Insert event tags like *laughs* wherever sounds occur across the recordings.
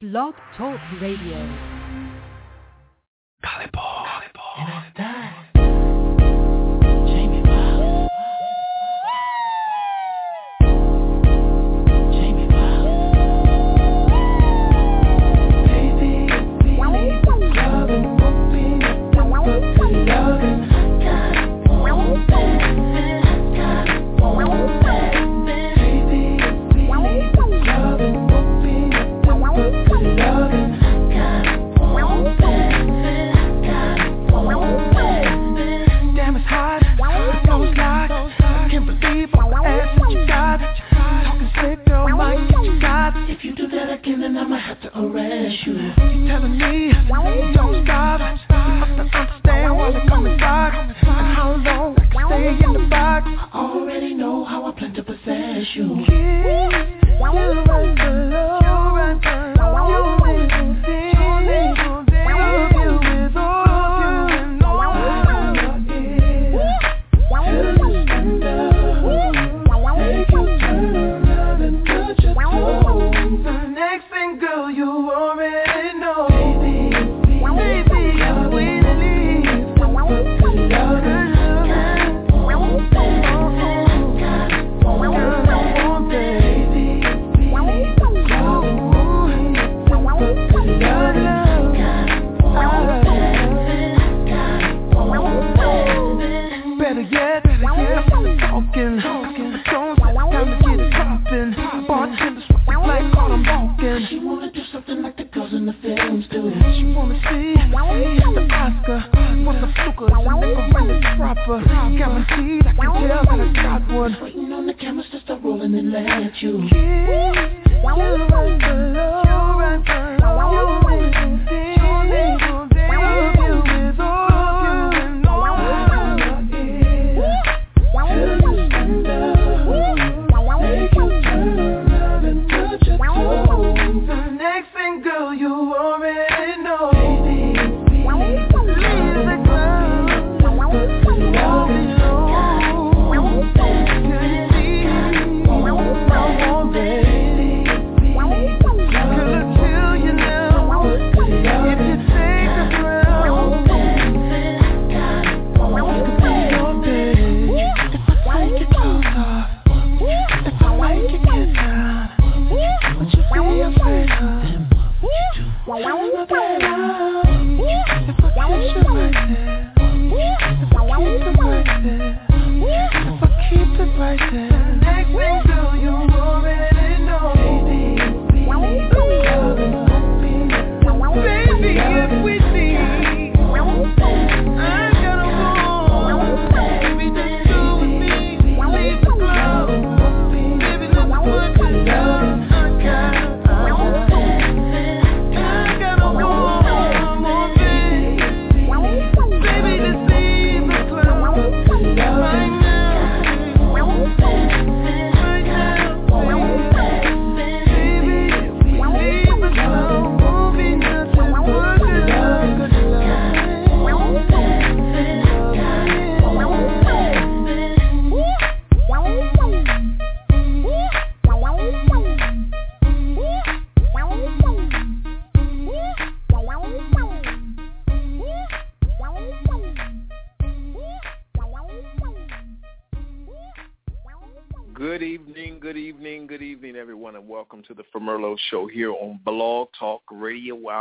Blog Talk Radio. Calibor. Calibor.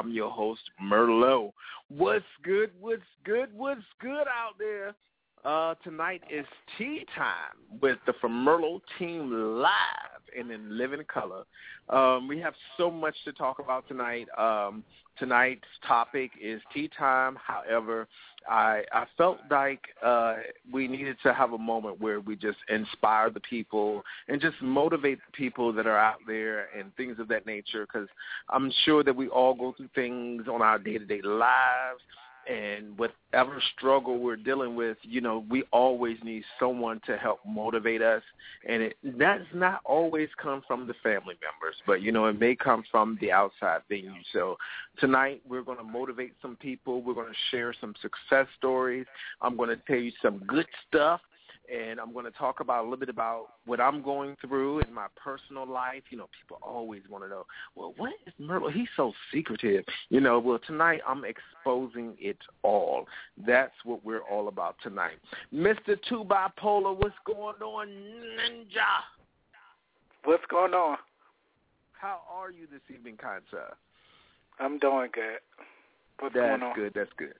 I'm your host, Merlot. What's good? What's good? What's good out there? Uh, tonight is tea time with the FoMerlot team live and in living color. Um, we have so much to talk about tonight. Um, tonight's topic is tea time. However, I I felt like uh, we needed to have a moment where we just inspire the people and just motivate the people that are out there and things of that nature. Because I'm sure that we all go through things on our day to day lives and whatever struggle we're dealing with, you know, we always need someone to help motivate us, and it that's not always come from the family members, but you know, it may come from the outside thing. So tonight we're going to motivate some people. We're going to share some success stories. I'm going to tell you some good stuff and I'm going to talk about a little bit about what I'm going through in my personal life. You know, people always want to know, well, what is Merlot? He's so secretive. You know, well, tonight I'm exposing it all. That's what we're all about tonight. Mr. Two Bipolar, what's going on, Ninja? What's going on? How are you this evening, sir? I'm doing good. What's That's going on? good. That's good.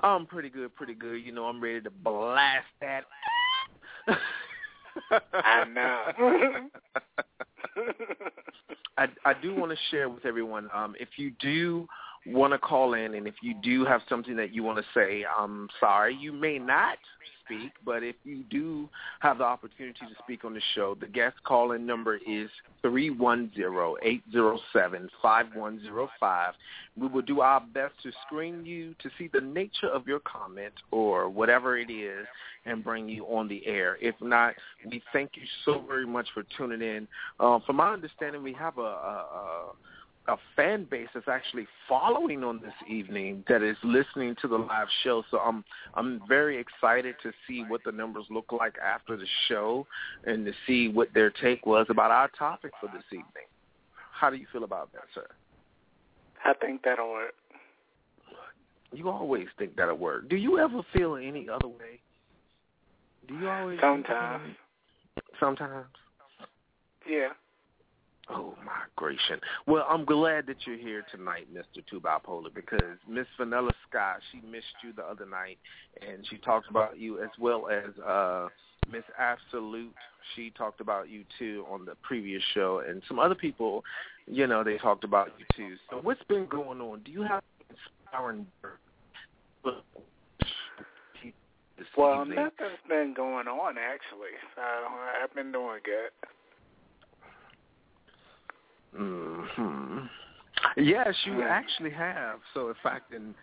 I'm pretty good, pretty good. You know, I'm ready to blast that. I know. *laughs* I I do want to share with everyone. Um, if you do want to call in, and if you do have something that you want to say, I'm sorry, you may not speak, but if you do have the opportunity to speak on the show, the guest call-in number is three one zero eight zero seven five one zero five. We will do our best to screen you to see the nature of your comment or whatever it is and bring you on the air. If not, we thank you so very much for tuning in. Uh, from my understanding, we have a, a, a a fan base that's actually following on this evening that is listening to the live show. So I'm I'm very excited to see what the numbers look like after the show and to see what their take was about our topic for this evening. How do you feel about that, sir? I think that'll work. You always think that'll work. Do you ever feel any other way? Do you always Sometimes. Sometimes. Yeah. Oh my gracious! Well, I'm glad that you're here tonight, Mr. Two Bipolar, because Miss Vanilla Scott she missed you the other night, and she talked about you as well as uh Miss Absolute. She talked about you too on the previous show, and some other people, you know, they talked about you too. So what's been going on? Do you have inspiring? Well, nothing's been going on actually. So I've been doing good. Hmm Yes, you actually have. So in fact, can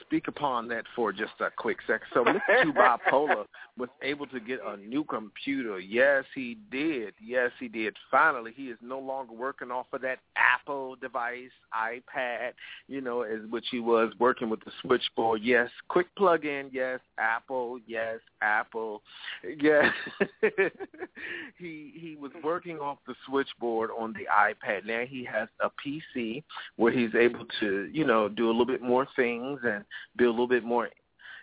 speak upon that for just a quick second. So Mr. *laughs* Bipolar was able to get a new computer. Yes, he did. Yes, he did. Finally, he is no longer working off of that Apple device, iPad, you know, as which he was working with the switchboard. Yes, quick plug-in. Yes, Apple. Yes, Apple. Yes. *laughs* he he was working off the switchboard on the iPad. Now he has a PC where he's able to, you know, do a little bit more things and be a little bit more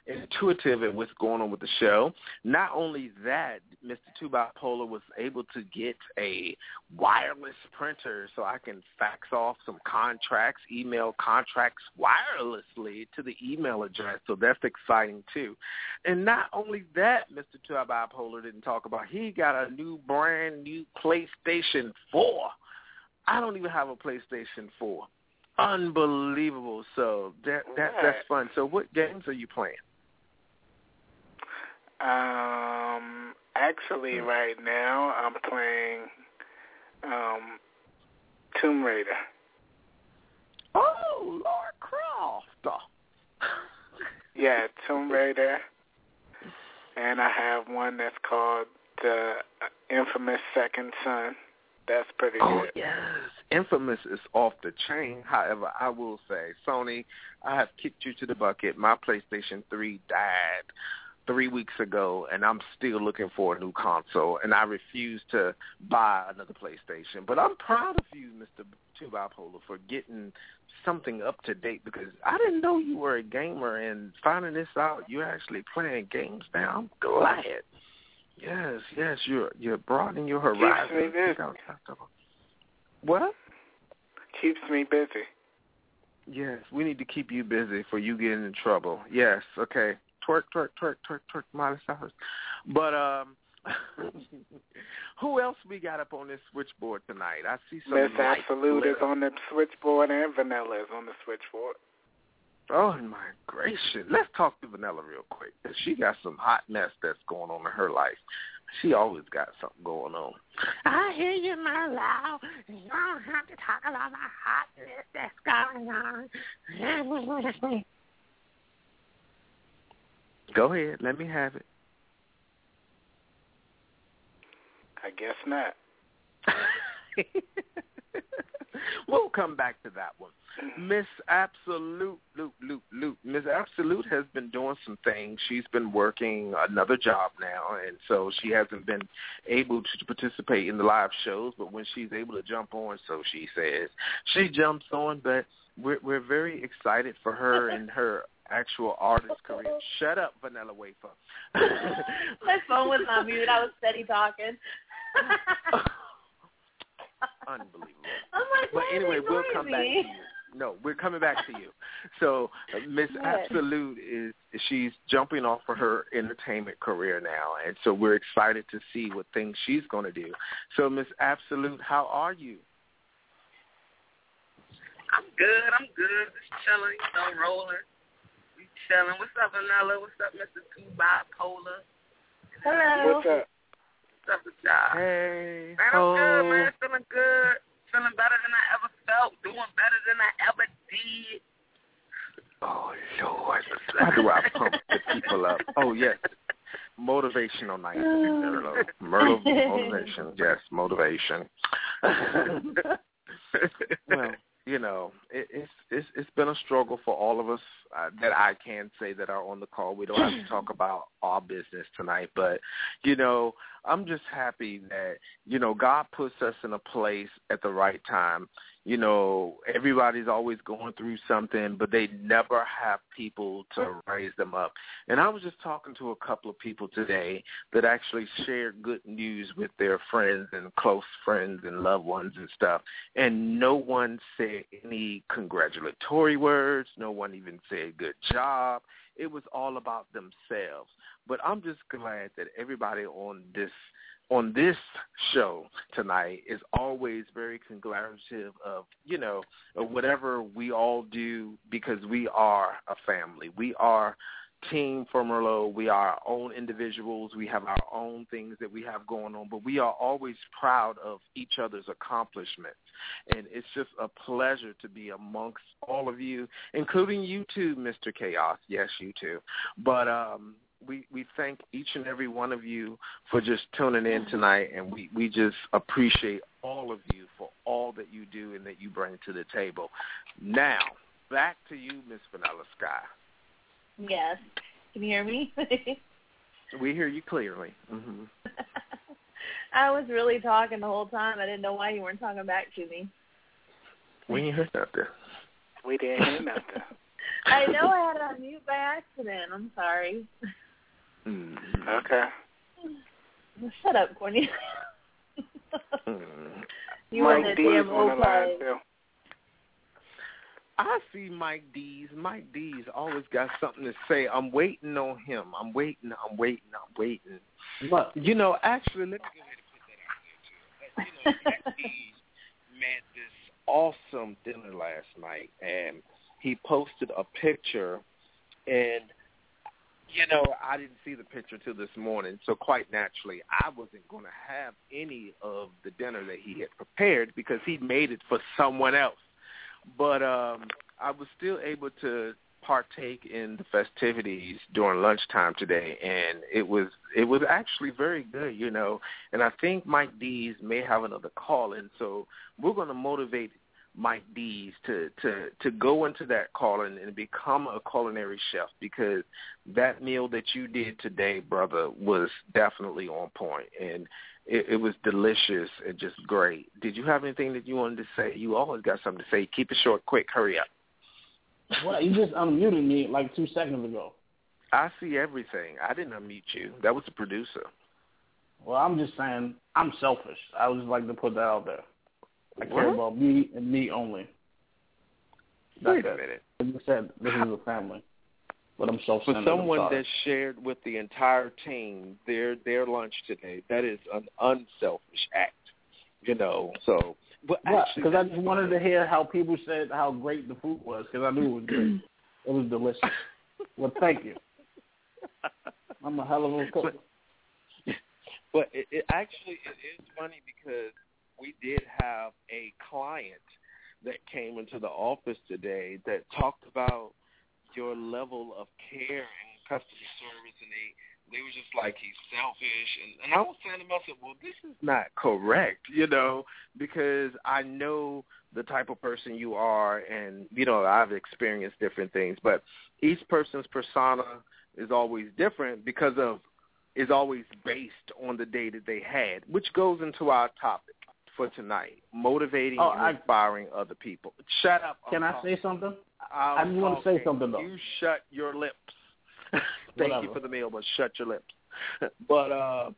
intuitive at what's going on with the show. Not only that, Mr. Two Bipolar was able to get a wireless printer so I can fax off some contracts, email contracts wirelessly to the email address. So that's exciting too. And not only that, Mr. Two Bipolar didn't talk about, he got a new brand new PlayStation 4. I don't even have a PlayStation 4 unbelievable. So that that that's fun. So what games are you playing? Um, actually, Hmm. right now I'm playing um Tomb Raider. Oh, Laura Croft. *laughs* Yeah, Tomb Raider, and I have one that's called the infamous Second Son. That's pretty Oh good. yes, Infamous is off the chain. However, I will say, Sony, I have kicked you to the bucket. My PlayStation 3 died three weeks ago, and I'm still looking for a new console, and I refuse to buy another PlayStation. But I'm proud of you, Mr. Two Bipolar, for getting something up to date because I didn't know you were a gamer, and finding this out, you're actually playing games now. I'm glad. Yes, yes, you're you're broadening your Keeps me busy. What? Keeps me busy. Yes, we need to keep you busy for you getting in trouble. Yes, okay. Twerk, twerk, twerk, twerk, twerk, Miley Cyrus. But um, *laughs* who else we got up on this switchboard tonight? I see some Miss Absolute is on the switchboard and Vanilla is on the switchboard. Oh my gracious! Let's talk to Vanilla real quick. She got some hot mess that's going on in her life. She always got something going on. I hear you, my love. You don't have to talk about my hotness that's going on. *laughs* Go ahead, let me have it. I guess not. *laughs* *laughs* we'll come back to that one. Miss Absolute, Loot, Loot, Loot. Miss Absolute has been doing some things. She's been working another job now, and so she hasn't been able to participate in the live shows. But when she's able to jump on, so she says, she jumps on. But we're we're very excited for her *laughs* and her actual artist career. Shut up, Vanilla Wafer. My phone was on mute. I was steady talking. *laughs* Unbelievable. *laughs* I'm like, But anyway, they we'll come back to you. No, we're coming back to you. So uh, Miss Good. Absolute is she's jumping off for her entertainment career now, and so we're excited to see what things she's going to do. So Miss Absolute, how are you? I'm good. I'm good. Just chilling, you know, rolling. We chilling. What's up, Vanilla? What's up, Mr. Two Bipolar? Hello. What's up? What's up with y'all? Hey, Man, I'm good, man. Feeling better than I ever felt. Doing better than I ever did. Oh Lord, how do I pump the people up? Oh yes, motivational night, *laughs* Myrtle. Myrtle motivation. *laughs* Yes, motivation. *laughs* well, you know, it, it's it's it's been a struggle for all of us uh, that I can say that are on the call. We don't have to talk about our business tonight, but you know, I'm just happy that you know God puts us in a place at the right time. You know, everybody's always going through something, but they never have people to raise them up. And I was just talking to a couple of people today that actually shared good news with their friends and close friends and loved ones and stuff. And no one said any congratulatory words. No one even said good job. It was all about themselves. But I'm just glad that everybody on this on this show tonight is always very congratulative of, you know, whatever we all do because we are a family. We are team for Merlot. We are our own individuals. We have our own things that we have going on, but we are always proud of each other's accomplishments. And it's just a pleasure to be amongst all of you, including you too, Mr. Chaos. Yes, you too. But um we, we thank each and every one of you for just tuning in tonight, and we, we just appreciate all of you for all that you do and that you bring to the table. Now, back to you, Miss Vanilla Sky. Yes. Can you hear me? *laughs* We hear you clearly. hmm *laughs* I was really talking the whole time. I didn't know why you weren't talking back to me. We ain't heard nothing. We didn't hear nothing. *laughs* I know I had it on mute by accident. I'm sorry. Mm. Okay. Shut up, Cornelia. Mm. you and Mike the D is damn on the line Opie. too. I see Mike D's. Mike D's always got something to say. I'm waiting on him. I'm waiting. I'm waiting. I'm waiting. What? You know, actually, let me go ahead and put that out there too. You know, Mike D's made this awesome dinner last night, and he posted a picture, and you know, I didn't see the picture till this morning, so quite naturally, I wasn't going to have any of the dinner that he had prepared because he made it for someone else. But um I was still able to partake in the festivities during lunchtime today and it was it was actually very good, you know. And I think Mike D's may have another call in, so we're gonna motivate Mike D's to to to go into that calling and become a culinary chef because that meal that you did today, brother, was definitely on point and it, it was delicious and just great. Did you have anything that you wanted to say? You always got something to say. Keep it short, quick. Hurry up. What? You just unmuted me like two seconds ago. I see everything. I didn't unmute you. That was the producer. Well, I'm just saying I'm selfish. I would just like to put that out there. I care What? about me and me only. That's Wait a it. minute. Like you said, this is a family. But I'm For self-centered. I'm someone that shared with the entire team their their lunch today, that is an unselfish act. You know, so but actually, Because I that's just wanted to hear how people said how great the food was, because I knew it was great. *clears throat* it was delicious. Well, thank you. I'm a hell of a cook. *laughs* But it, it actually it is funny because we did have a client that came into the office today that talked about your level of care and customer service, and they they were just like he's selfish, and, and I was saying to myself, well, this is not correct, you know, because I know the type of person you are, and you know I've experienced different things, but each person's persona is always different because of is always based on the day that they had, which goes into our topic for tonight: motivating Oh, and I- inspiring other people. Shut up. Can I'm I say something? I'm I just want to say something, though. You shut your lips. *laughs* Thank you for the meal, but shut your lips. *laughs* but uh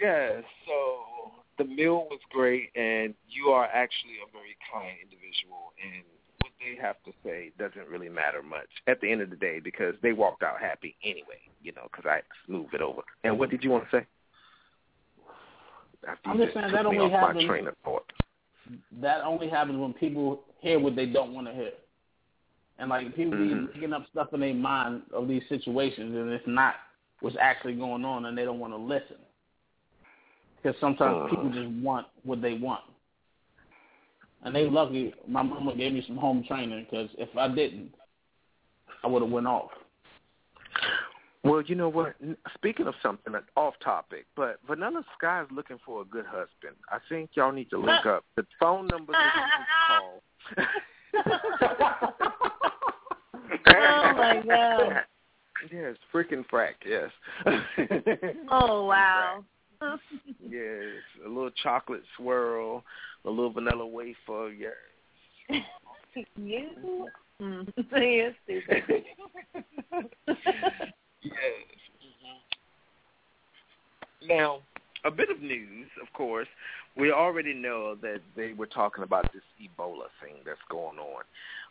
yeah, so the meal was great, and you are actually a very kind individual, and what they have to say doesn't really matter much at the end of the day because they walked out happy anyway, you know, because I move it over. And what did you want to say? After I'm just saying that only happens- train of thought. That only happens when people hear what they don't want to hear. And like people Mhm. be making up stuff in their mind of these situations, and it's not what's actually going on, and they don't want to listen. Because sometimes Uh. people just want what they want. And they lucky my mama gave me some home training because if I didn't, I would have went off. Well, you know what? Speaking of something off topic, but Vanilla Sky is looking for a good husband. I think y'all need to link up. The phone number that you can call. *laughs* *laughs* Oh, my *laughs* God. Yes, freaking frack. Yes. *laughs* Oh wow. yes, a little chocolate swirl, a little vanilla wafer. Yes. *laughs* you. Mm. You're stupid. yes. Now, a bit of news, of course. We already know that they were talking about this Ebola thing that's going on.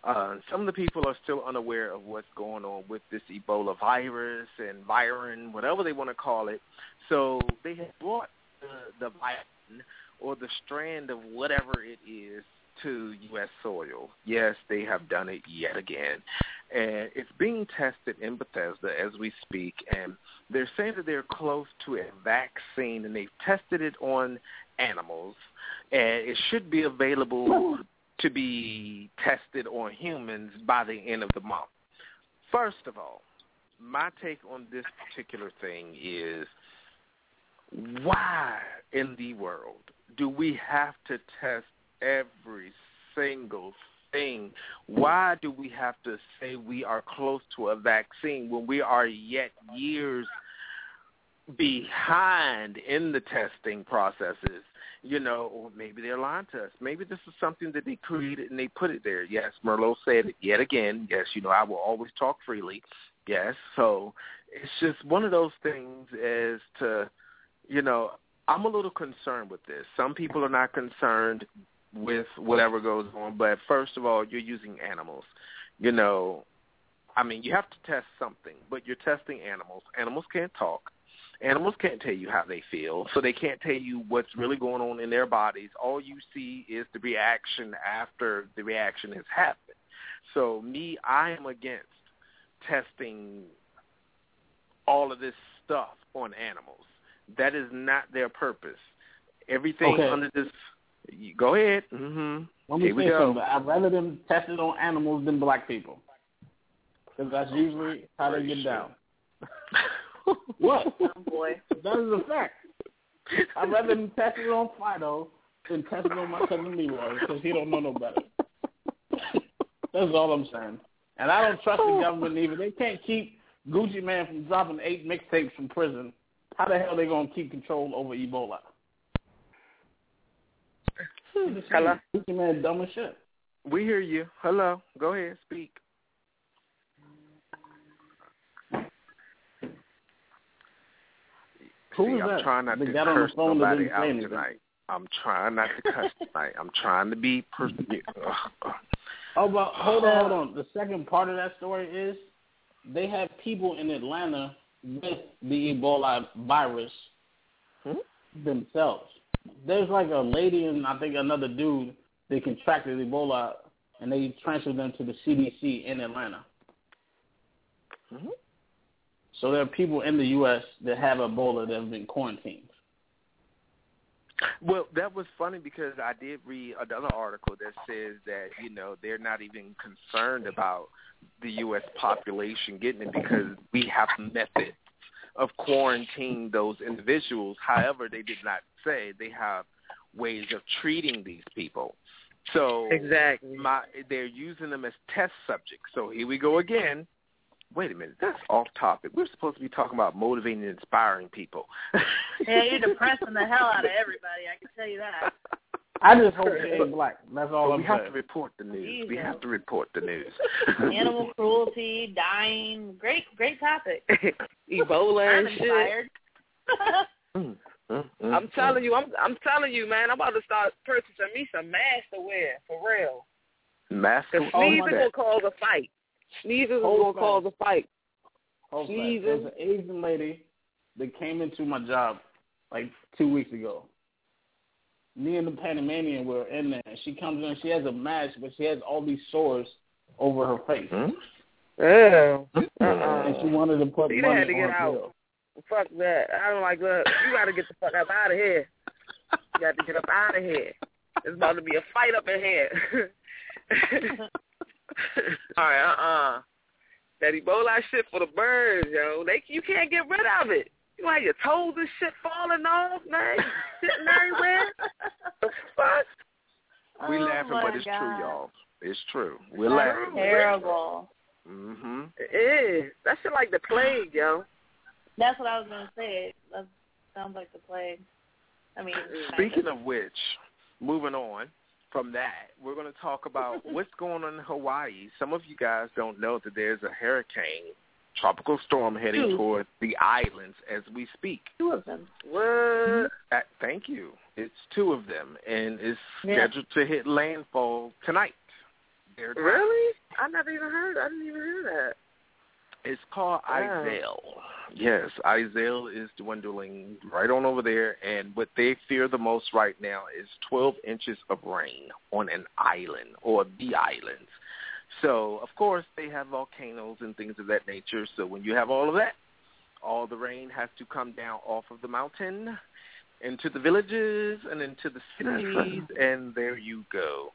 Uh, some of the people are still unaware of what's going on with this Ebola virus and virin, whatever they want to call it. So they have brought the, the virin or the strand of whatever it is to U.S. soil. Yes, they have done it yet again. And it's being tested in Bethesda as we speak. And they're saying that they're close to a vaccine, and they've tested it on animals. And it should be available to be tested on humans by the end of the month. First of all, my take on this particular thing is why in the world do we have to test every single thing? Why do we have to say we are close to a vaccine when we are yet years behind in the testing processes? You know, or maybe they're lying to us. Maybe this is something that they created and they put it there. Yes, Merlot said it yet again. Yes, you know, I will always talk freely. Yes, so it's just one of those things as to, you know, I'm a little concerned with this. Some people are not concerned with whatever goes on, but first of all, you're using animals. You know, I mean, you have to test something, but you're testing animals. Animals can't talk. Animals can't tell you how they feel, so they can't tell you what's really going on in their bodies. All you see is the reaction after the reaction has happened. So me, I am against testing all of this stuff on animals. That is not their purpose. Everything Okay. under this. You, go ahead. hmm Let me Here say something. I'd rather them test it on animals than black people. Because that's usually how they get down. *laughs* What? Oh boy. That is a fact. I'd rather them test it on Fido than test it on my cousin Leroy because he don't know no better. That's all I'm saying. And I don't trust the government either. They can't keep Gucci Mane from dropping eight mixtapes from prison. How the hell they gonna keep control over Ebola? Hello. Man dumb as shit. We hear you. Hello. Go ahead. Speak. Who See, is I'm that? trying not They to got on the curse nobody out anything. tonight. I'm trying not to cuss tonight. I'm trying to be. Per- *laughs* Oh, but hold on, hold on. The second part of that story is they have people in Atlanta with the Ebola virus Hmm? themselves. There's like a lady and I think another dude they contracted Ebola and they transferred them to the CDC in Atlanta. Mhm. So there are people in the U.S. that have Ebola that have been quarantined. Well, that was funny because I did read another article that says that you know they're not even concerned about the U.S. population getting it because we have methods of quarantining those individuals. However, they did not say they have ways of treating these people. So Exactly. my they're using them as test subjects. So here we go again. Wait a minute, that's off topic. We're supposed to be talking about motivating and inspiring people. Yeah, you're *laughs* depressing the hell out of everybody. I can tell you that. I just hope she ain't black. That's all But I'm we have to report the news. We have to report the news. Animal cruelty, dying. Great, great topic. *laughs* Ebola and shit. *laughs* Mm, mm, mm, I'm telling you, I'm I'm telling you, man. I'm about to start purchasing me some masks to wear for real. mm. Mask. Cause Oh, sneezing my will cause a fight. Sneezing will Hold cause a fight. Hold fast. There's an Asian lady that came into my job like two weeks ago. Me and the Panamanian were in there. She comes in. She has a mask, but she has all these sores over her face, Hmm? Oh. and she wanted to put You money had to get on out. bill. Fuck that. I don't like that. You got to get the fuck up out of here. You got to get up out of here. It's about to be a fight up in here. *laughs* All right, uh-uh. That Ebola shit for the birds, yo. They you can't get rid of it. You know how your toes and shit falling off, man? Sitting everywhere. *laughs* The fuck? We Oh, laughing, but it's God. true, y'all. It's true. We're That's laughing. terrible. Mhm. It is. That shit like the plague, yo. That's what I was gonna say. That sounds like the plague. I mean, Speaking of which, moving on from that, we're going to talk about *laughs* what's going on in Hawaii. Some of you guys don't know that there's a hurricane, tropical storm heading Two. toward the islands as we speak. two of them. What? Uh, thank you. It's two of them, and it's Yeah. scheduled to hit landfall tonight. Their time. Really? I never even heard. I didn't even hear that. It's called Wow. Yes, Iselle is dwindling right on over there, and what they fear the most right now is 12 inches of rain on an island or the islands. So, of course, they have volcanoes and things of that nature. So when you have all of that, all the rain has to come down off of the mountain into the villages and into the cities, and there you go.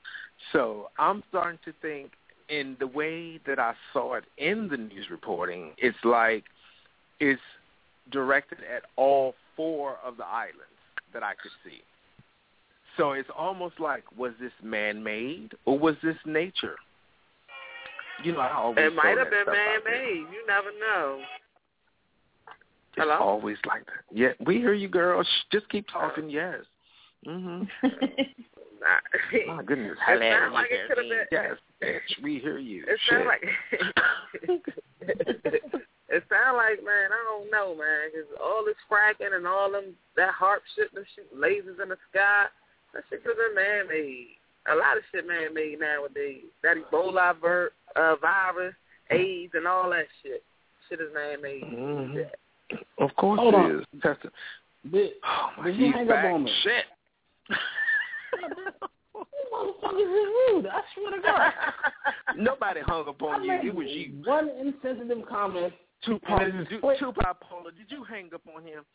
So I'm starting to think in the way that I saw it in the news reporting, it's like it's directed at all four of the islands that I could see. So it's almost like, was this man-made or was this nature? You know, I always It might have been stuff out there. man-made. You never know. It's Hello? always like that. Yeah, we hear you, girl. Shh, just keep talking. Yes. *laughs* Mhm. My goodness. It sound like it could have been. Yes, bitch. We hear you. It Shit. sound like. *laughs* it sound like man. I don't know, man. 'cause all this fracking and all them that harp shit, them shit, lasers in the sky. That shit could have been man-made. A lot of shit man-made nowadays. That Ebola vir- uh, virus, AIDS, and all that shit. Shit is man-made. Mhm. Of course Hold it on. is. That's a, Did, oh my, Did you he's hang up back. on me? Shit. motherfuckers is rude. I swear to God. *laughs* Nobody hung up I on you. made It was you. One insensitive comment. Tupac, And did it's you. Tupac Polar, did you hang up on him? *laughs*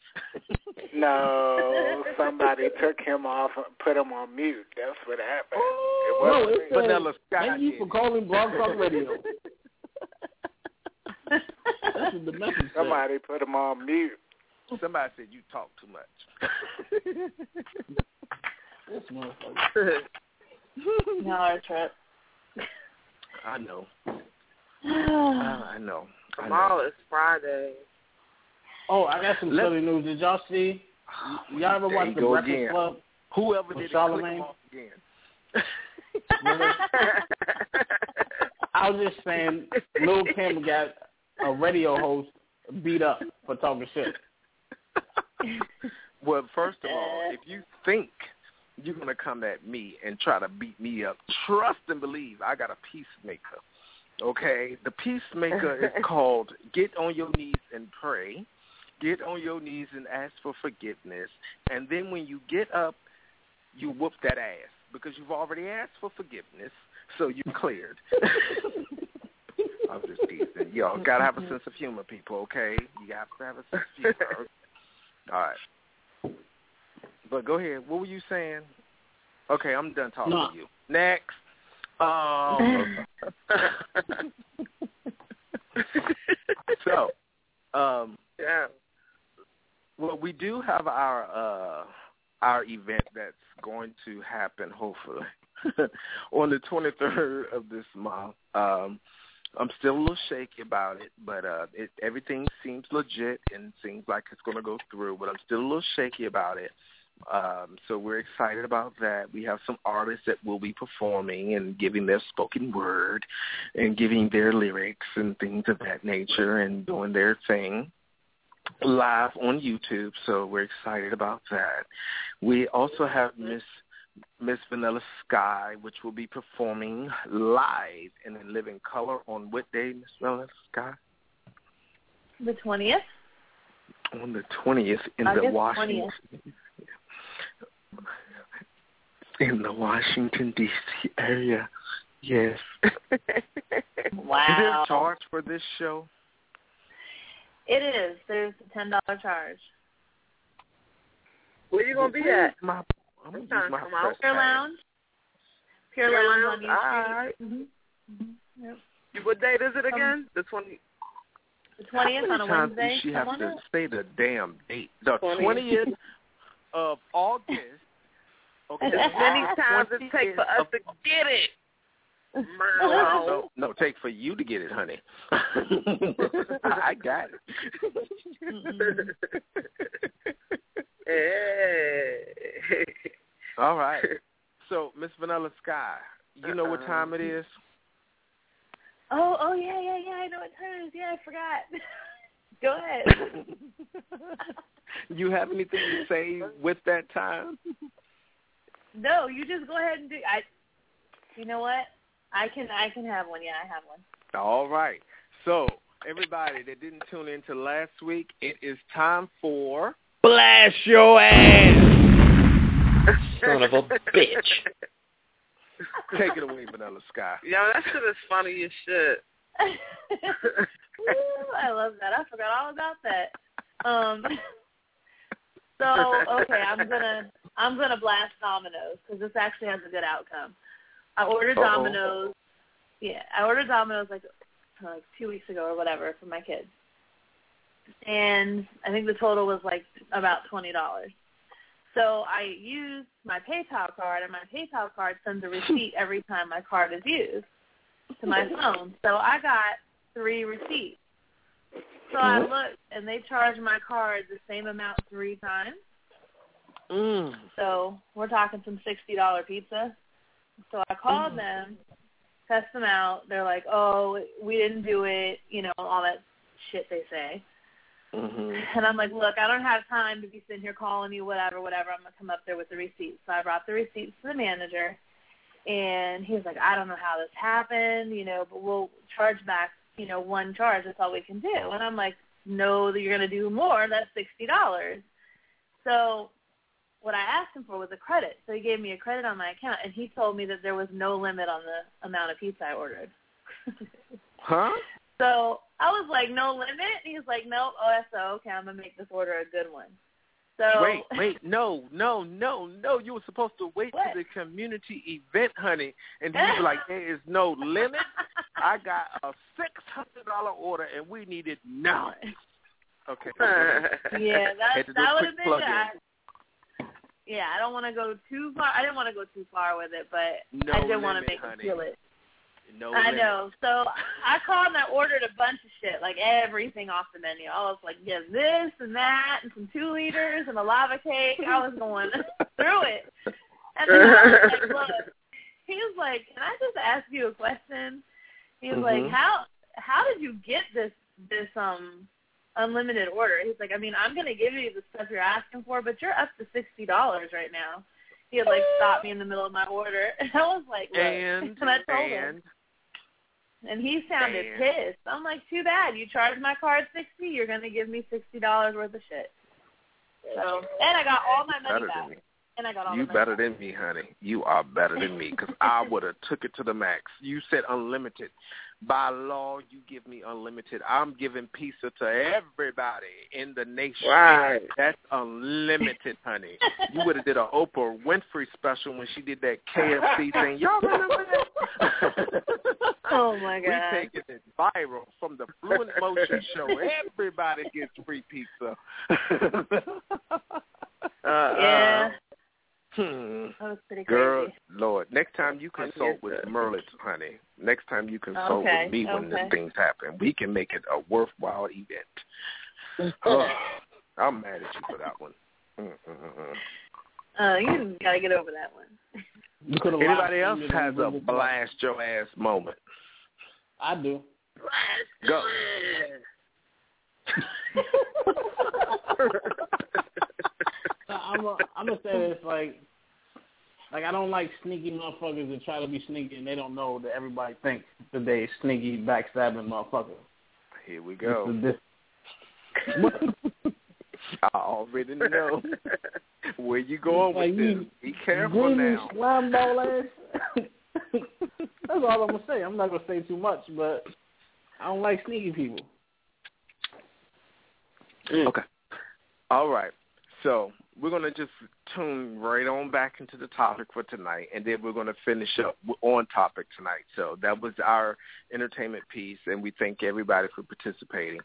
No, somebody took him off and put him on mute. That's what happened. it oh, No, wasn't it me. says, Vanilla Sky Thank you for calling Blog Talk Radio. *laughs* That's what the message said. Somebody put him on mute. Somebody said you talk too much. *laughs* This motherfucker. no, it's trip. I know. Ah, ah, I know. I know. Tomorrow is Friday. Oh, I got some Let- silly news. Did y'all see? *sighs* Y'all ever watch the go Breakfast again. Club? Whoever did it, Charlamagne? click 'em again. *laughs* *laughs* I was just saying, Lil Kim got a radio host beat up for talking shit. *laughs* well, first of all, if you think you're gonna come at me and try to beat me up, trust and believe I got a peacemaker. Okay, the peacemaker is *laughs* called get on your knees and pray. Get on your knees and ask for forgiveness, and then when you get up, you whoop that ass because you've already asked for forgiveness, so you're cleared. *laughs* I'm just teasing. Y'all gotta have a mm-hmm. sense of humor, people. Okay, you got to have a sense of humor. *laughs* All right. But go ahead. What were you saying? Okay, I'm done talking No. to you. Next. Um, so, um, yeah. Well, we do have our uh our event that's going to happen hopefully *laughs* on the 23rd of this month. Um I'm still a little shaky about it, but uh it everything seems legit and seems like it's going to go through, but I'm still a little shaky about it. Um, so we're excited about that. We have some artists that will be performing and giving their spoken word and giving their lyrics and things of that nature and doing their thing live on YouTube. So we're excited about that. We also have Miss Miss Vanilla Sky, which will be performing live and in living color on what day, Miss Vanilla Sky? The twentieth. On the twentieth in August the Washington 20th. In the Washington D.C. area. Yes. *laughs* Wow. Is there a charge for this show? It is. There's a ten dollar charge. Where you gonna be at? My, I'm gonna I'm use trying to my come out. press Pure pass. Lounge. Pure, Pure Lounge, Lounge, on U Street. alright. Mm-hmm. Yep. You- What date is it again? The twenty. The How twentieth many on a times Wednesday. Does she Come have on to out. say the damn date? The 20th. twentieth *laughs* of August. Okay. As many *laughs* times it take for us to get it. No, *laughs* no, no, take for you to get it, honey. *laughs* I got it. Mm-hmm. Hey. All right. So, Miss Vanilla Sky, you know what time it uh-uh. is? Oh, oh yeah, yeah, yeah. I know what time it is. Yeah, I forgot. Go ahead. you have anything to say with that time? No, you just go ahead and do. I. You know what? I can. I can have one. Yeah, I have one. All right. So, everybody that didn't tune in to last week, it is time for Blast Your Ass. Son of a bitch. *laughs* Take it away, Vanilla Sky. Yo, that shit is funny as shit. *laughs* Ooh, I love that. I forgot all about that. Um. *laughs* So okay, I'm gonna I'm gonna blast Domino's because this actually has a good outcome. I ordered Uh-oh. Domino's. Yeah, I ordered Domino's like like two weeks ago or whatever for my kids, and I think the total was like about twenty dollars. So I used my PayPal card, and my PayPal card sends a receipt *laughs* every time my card is used to my phone. So I got three receipts. So I mm-hmm. looked, and they charged my card the same amount three times. Mm. So we're talking some sixty dollar pizza. So I called them, test them out. They're like, "Oh, we didn't do it," you know, all that shit they say. Mhm. *laughs* And I'm like, "Look, I don't have time to be sitting here calling you, whatever, whatever. I'm gonna come up there with the receipts." So I brought the receipts to the manager, and he was like, "I don't know how this happened, you know, but we'll charge back, you know, one charge. That's all we can do." And I'm like, "No, that you're gonna do more. That's sixty dollars." So what I asked him for was a credit. So he gave me a credit on my account, and he told me that there was no limit on the amount of pizza I ordered. *laughs* Huh? so I was like, no limit? And he was like, no, OSO, oh, okay, I'm going to make this order a good one. So Wait, *laughs* wait, no, no, no, no. You were supposed to wait What? to the community event, honey, and you were like, *laughs* there is no limit. I got a six hundred dollar order, and we needed now. Okay. yeah, that that would have been good. Yeah, I don't want to go too far. I didn't want to go too far with it, but No I did want to make honey. him feel it. No I limit. know. So I called and I ordered a bunch of shit, like everything off the menu. I was like, yeah, this and that, and some two liters and a lava cake. I was going *laughs* through it. And then I was like, *laughs* look, he was like, can I just ask you a question? He was like, Mhm. how how did you get this this um unlimited order? He's like, I mean, I'm gonna give you the stuff you're asking for, but you're up to sixty dollars right now. He had like stopped me in the middle of my order, and *laughs* I was like, look. And *laughs* and I told him. and And he sounded Man. pissed. I'm like, too bad. You charged my card sixty. You're gonna give me sixty dollars worth of shit. So, and I got all my money better back. And I got all You the money. better than me, honey. You are better than me because I *laughs* would have took it to the max. You said unlimited. By law, you give me unlimited. I'm giving pizza to everybody in the nation. Right. That's unlimited, honey. You would have did a Oprah Winfrey special when she did that KFC *laughs* thing. Y'all remember that? *laughs* Oh my God. We taking it viral from the Fluent Motion Show. Everybody gets free pizza. Uh, *laughs* Yeah, Hmm. that was pretty Girl. Lord, next time you consult with Understood. Merlot, honey. Next time you consult Okay, with me when okay. these things happen, we can make it a worthwhile event. Oh, I'm mad at you for that one. Mm-mm-mm. Uh, you gotta get over that one. You could have Anybody else live streamed it has a blast your ass moment? I do. Go. *laughs* *laughs* I'm a, I'm gonna say this like, like I don't like sneaky motherfuckers that try to be sneaky and they don't know that everybody thinks that they sneaky backstabbing motherfuckers. Here we go. I *laughs* already know where you going Like with you- this. Be careful now. slime ball ass. *laughs* That's all I'm gonna say. I'm not gonna say too much, but I don't like sneaky people. Okay. All right. So we're going to just tune right on back into the topic for tonight, and then we're going to finish up on topic tonight. So that was our entertainment piece, and we thank everybody for participating.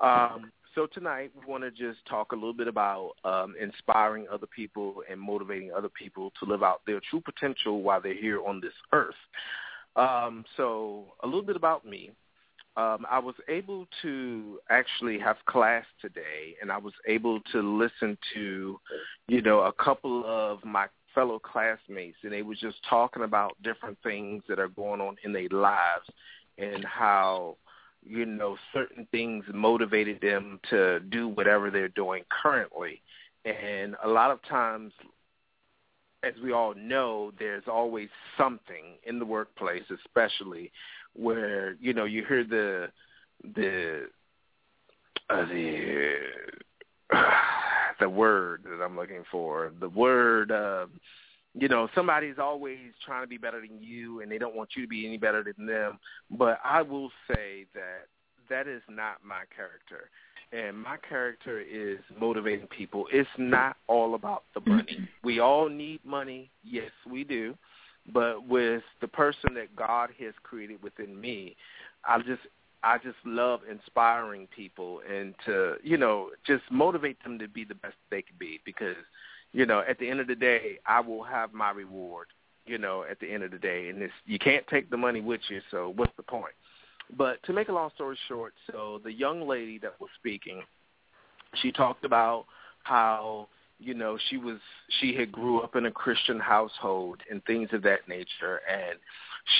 Um, so tonight we want to just talk a little bit about um, inspiring other people and motivating other people to live out their true potential while they're here on this earth. Um, so a little bit about me um, I was able to actually have class today, and I was able to listen to, you know, a couple of my fellow classmates, and they were just talking about different things that are going on in their lives and how, you know, certain things motivated them to do whatever they're doing currently. And a lot of times, as we all know, there's always something in the workplace, especially where you know you hear the the uh, the *sighs* the word that I'm looking for the word uh, you know somebody's always trying to be better than you and they don't want you to be any better than them. But I will say that that is not my character. And my character is motivating people. It's not all about the money. *clears throat* We all need money. Yes we do but with the person that God has created within me, I just I just love inspiring people and to you know just motivate them to be the best they can be because you know at the end of the day I will have my reward you know at the end of the day. And it's you can't take the money with you so what's the point? But to make a long story short so the young lady that was speaking she talked about how you know she was she had grew up in a christian household and things of that nature and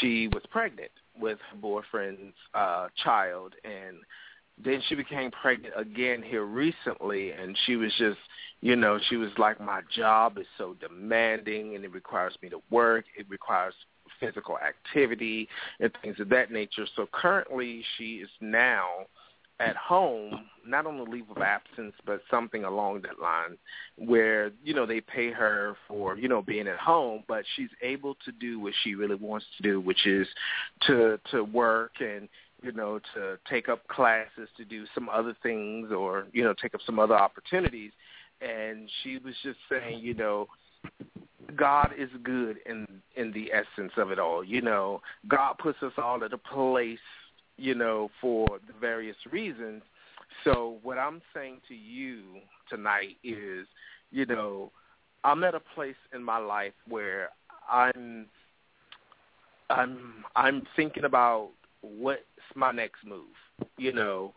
she was pregnant with her boyfriend's uh child and then she became pregnant again here recently and she was just you know she was like my job is so demanding and it requires me to work it requires physical activity and things of that nature. So currently she is now at home, not on the leave of absence, but something along that line, where you know they pay her for you know being at home, but she's able to do what she really wants to do, which is to to work and you know to take up classes, to do some other things, or you know take up some other opportunities. And she was just saying, you know, God is good in in the essence of it all. You know, God puts us all at a place you know, for the various reasons. So what I'm saying to you tonight is, you know, I'm at a place in my life where I'm I'm I'm thinking about what's my next move. You know,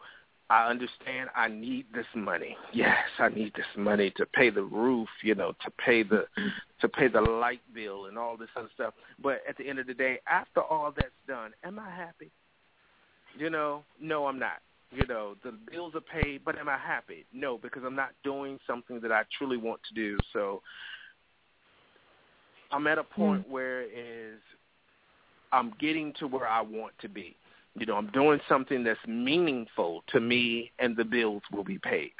I understand I need this money. Yes, I need this money to pay the roof, you know, to pay the to pay the light bill and all this other stuff. But at the end of the day, after all that's done, am I happy? You know, no, I'm not. You know, the bills are paid, but am I happy? No, because I'm not doing something that I truly want to do. So I'm at a point mm. where is I'm getting to where I want to be. You know, I'm doing something that's meaningful to me, and the bills will be paid.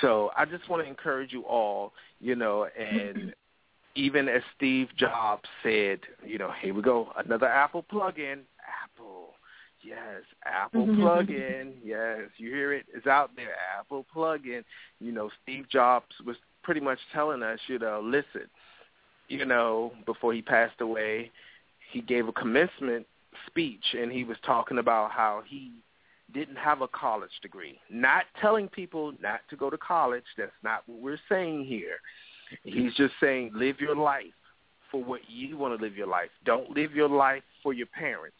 So I just want to encourage you all, you know, and *clears throat* even as Steve Jobs said, you know, here we go, another Apple plug-in. Apple, yes, Apple *laughs* plug-in, yes, you hear it, it's out there. Apple plug-in. You know, Steve Jobs was pretty much telling us, you know, listen, you know, before he passed away, he gave a commencement speech, and he was talking about how he didn't have a college degree. Not telling people not to go to college. That's not what we're saying here. He's just saying live your life for what you want to live your life. Don't live your life for your parents.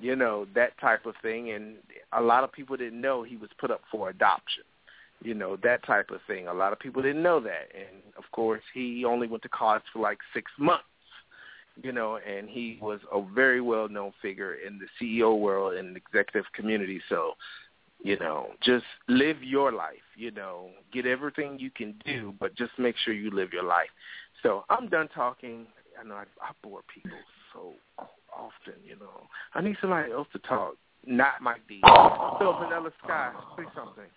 You know, that type of thing. And a lot of people didn't know he was put up for adoption. You know, that type of thing. A lot of people didn't know that. And, of course, he only went to college for like six months you know, and he was a very well known figure in the CEO world and executive community. So, you know, just live your life, you know, get everything you can do, but just make sure you live your life. So I'm done talking. I know I, I bore people so often, you know. I need somebody else to talk, not Mike D. So Vanilla Sky, say something.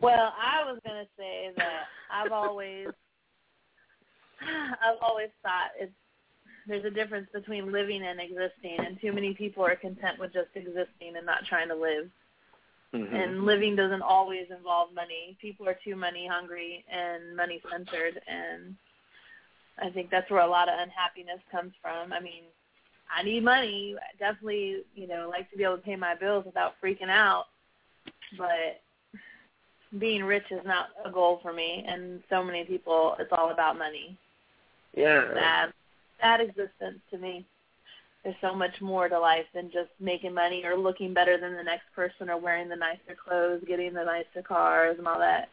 Well, I was gonna say that I've always I've always thought it's there's a difference between living and existing, and too many people are content with just existing and not trying to live. Mm-hmm. And living doesn't always involve money. People are too money hungry and money centered, and I think that's where a lot of unhappiness comes from. I mean, I need money. I definitely, you know, like to be able to pay my bills without freaking out, but being rich is not a goal for me. And so many people, it's all about money. Yeah. Sad existence to me. There's so much more to life than just making money or looking better than the next person or wearing the nicer clothes, getting the nicer cars and all that.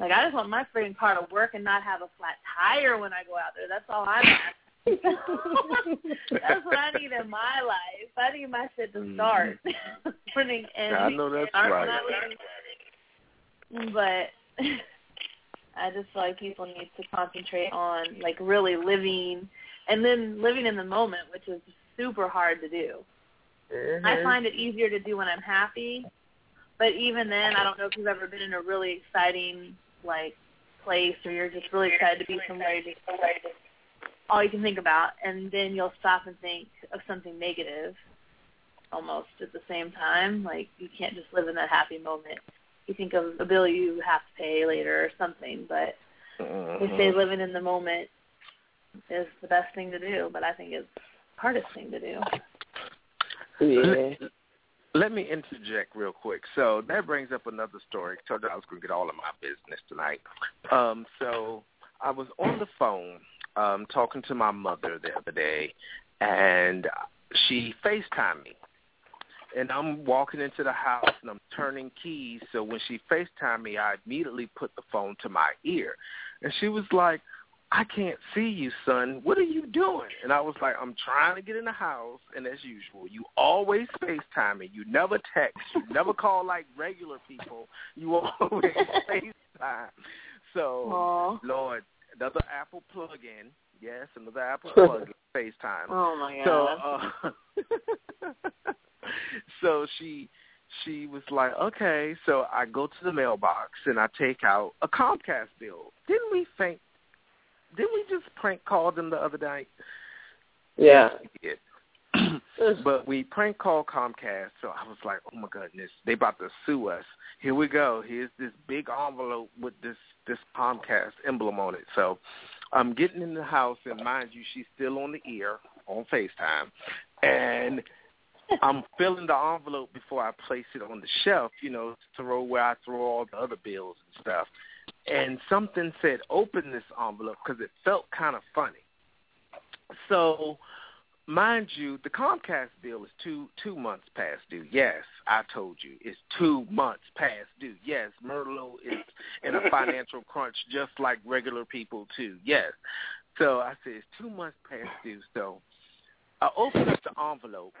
Like I just want my freaking car to work and not have a flat tire when I go out there. That's all I'm asking. That's what I need in my life. I need my shit to start. *laughs* Morning and I know that's right. when. But *laughs* I just feel like people need to concentrate on like really living and then living in the moment, which is super hard to do. Mm-hmm. I find it easier to do when I'm happy, but even then, I don't know if you've ever been in a really exciting like place or you're just really excited to be somewhere. All you can think about, and then you'll stop and think of something negative almost at the same time. Like you can't just live in that happy moment. You think of a bill you have to pay later or something, but they say living in the moment is the best thing to do, but I think it's the hardest thing to do. Yeah. Let me interject real quick. So that brings up another story. I told you I was going to get all of my business tonight. Um, so I was on the phone um, talking to my mother the other day, and she FaceTimed me. And I'm walking into the house and I'm turning keys. So when she FaceTimed me, I immediately put the phone to my ear. And she was like, I can't see you, son. What are you doing? And I was like, I'm trying to get in the house, and as usual, you always FaceTime me. You never text. You never call like regular people. You *laughs* always *laughs* FaceTime. So, Aw. Lord, another Apple plug-in. Yes, another Apple *laughs* plug-in, FaceTime. Oh my god. So, uh, *laughs* so she she was like, okay. So I go to the mailbox and I take out a Comcast bill. Didn't we think? Didn't we just prank call them the other night? Yeah. We *clears throat* but we prank called Comcast, so I was like, oh my goodness, they about to sue us. Here we go. Here's this big envelope with this this Comcast emblem on it. So I'm getting in the house, and mind you, she's still on the ear on FaceTime, and I'm *laughs* filling the envelope before I place it on the shelf, you know, to throw where I throw all the other bills and stuff. And something said, open this envelope because it felt kind of funny. So, mind you, the Comcast bill is two two months past due. Yes, I told you it's two months past due. Yes, Merlot is in a *laughs* financial crunch just like regular people too. Yes. So I said it's two months past due. So I opened up the envelope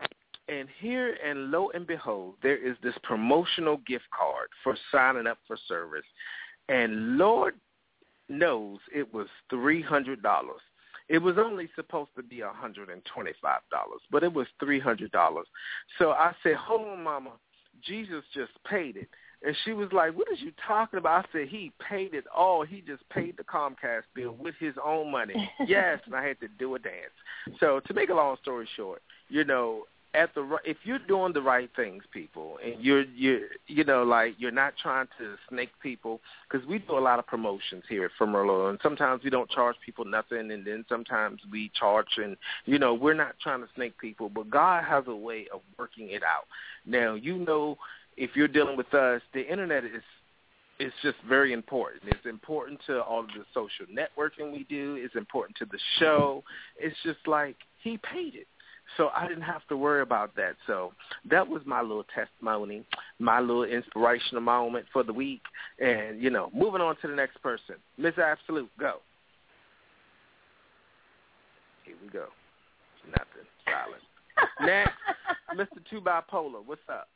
and here and lo and behold, there is this promotional gift card for signing up for service. And Lord knows it was three hundred dollars. It was only supposed to be a hundred and twenty five dollars, but it was three hundred dollars. So I said, Hold on, mama, Jesus just paid it. And she was like, "What is you talking about?" I said, "He paid it all. He just paid the Comcast bill with his own money." *laughs* yes, and I had to do a dance. So to make a long story short, you know, at the if you're doing the right things, people, and you're you you know like you're not trying to snake people because we do a lot of promotions here at Merlot, and sometimes we don't charge people nothing, and then sometimes we charge, and you know we're not trying to snake people, but God has a way of working it out. Now you know if you're dealing with us, the internet is it's just very important. It's important to all of the social networking we do. It's important to the show. It's just like he paid it. So I didn't have to worry about that. So that was my little testimony, my little inspirational moment for the week. And, you know, moving on to the next person. Miss Absolute, go. Here we go. Nothing. Silent. *laughs* Next, Mr. Two Bipolar, what's up?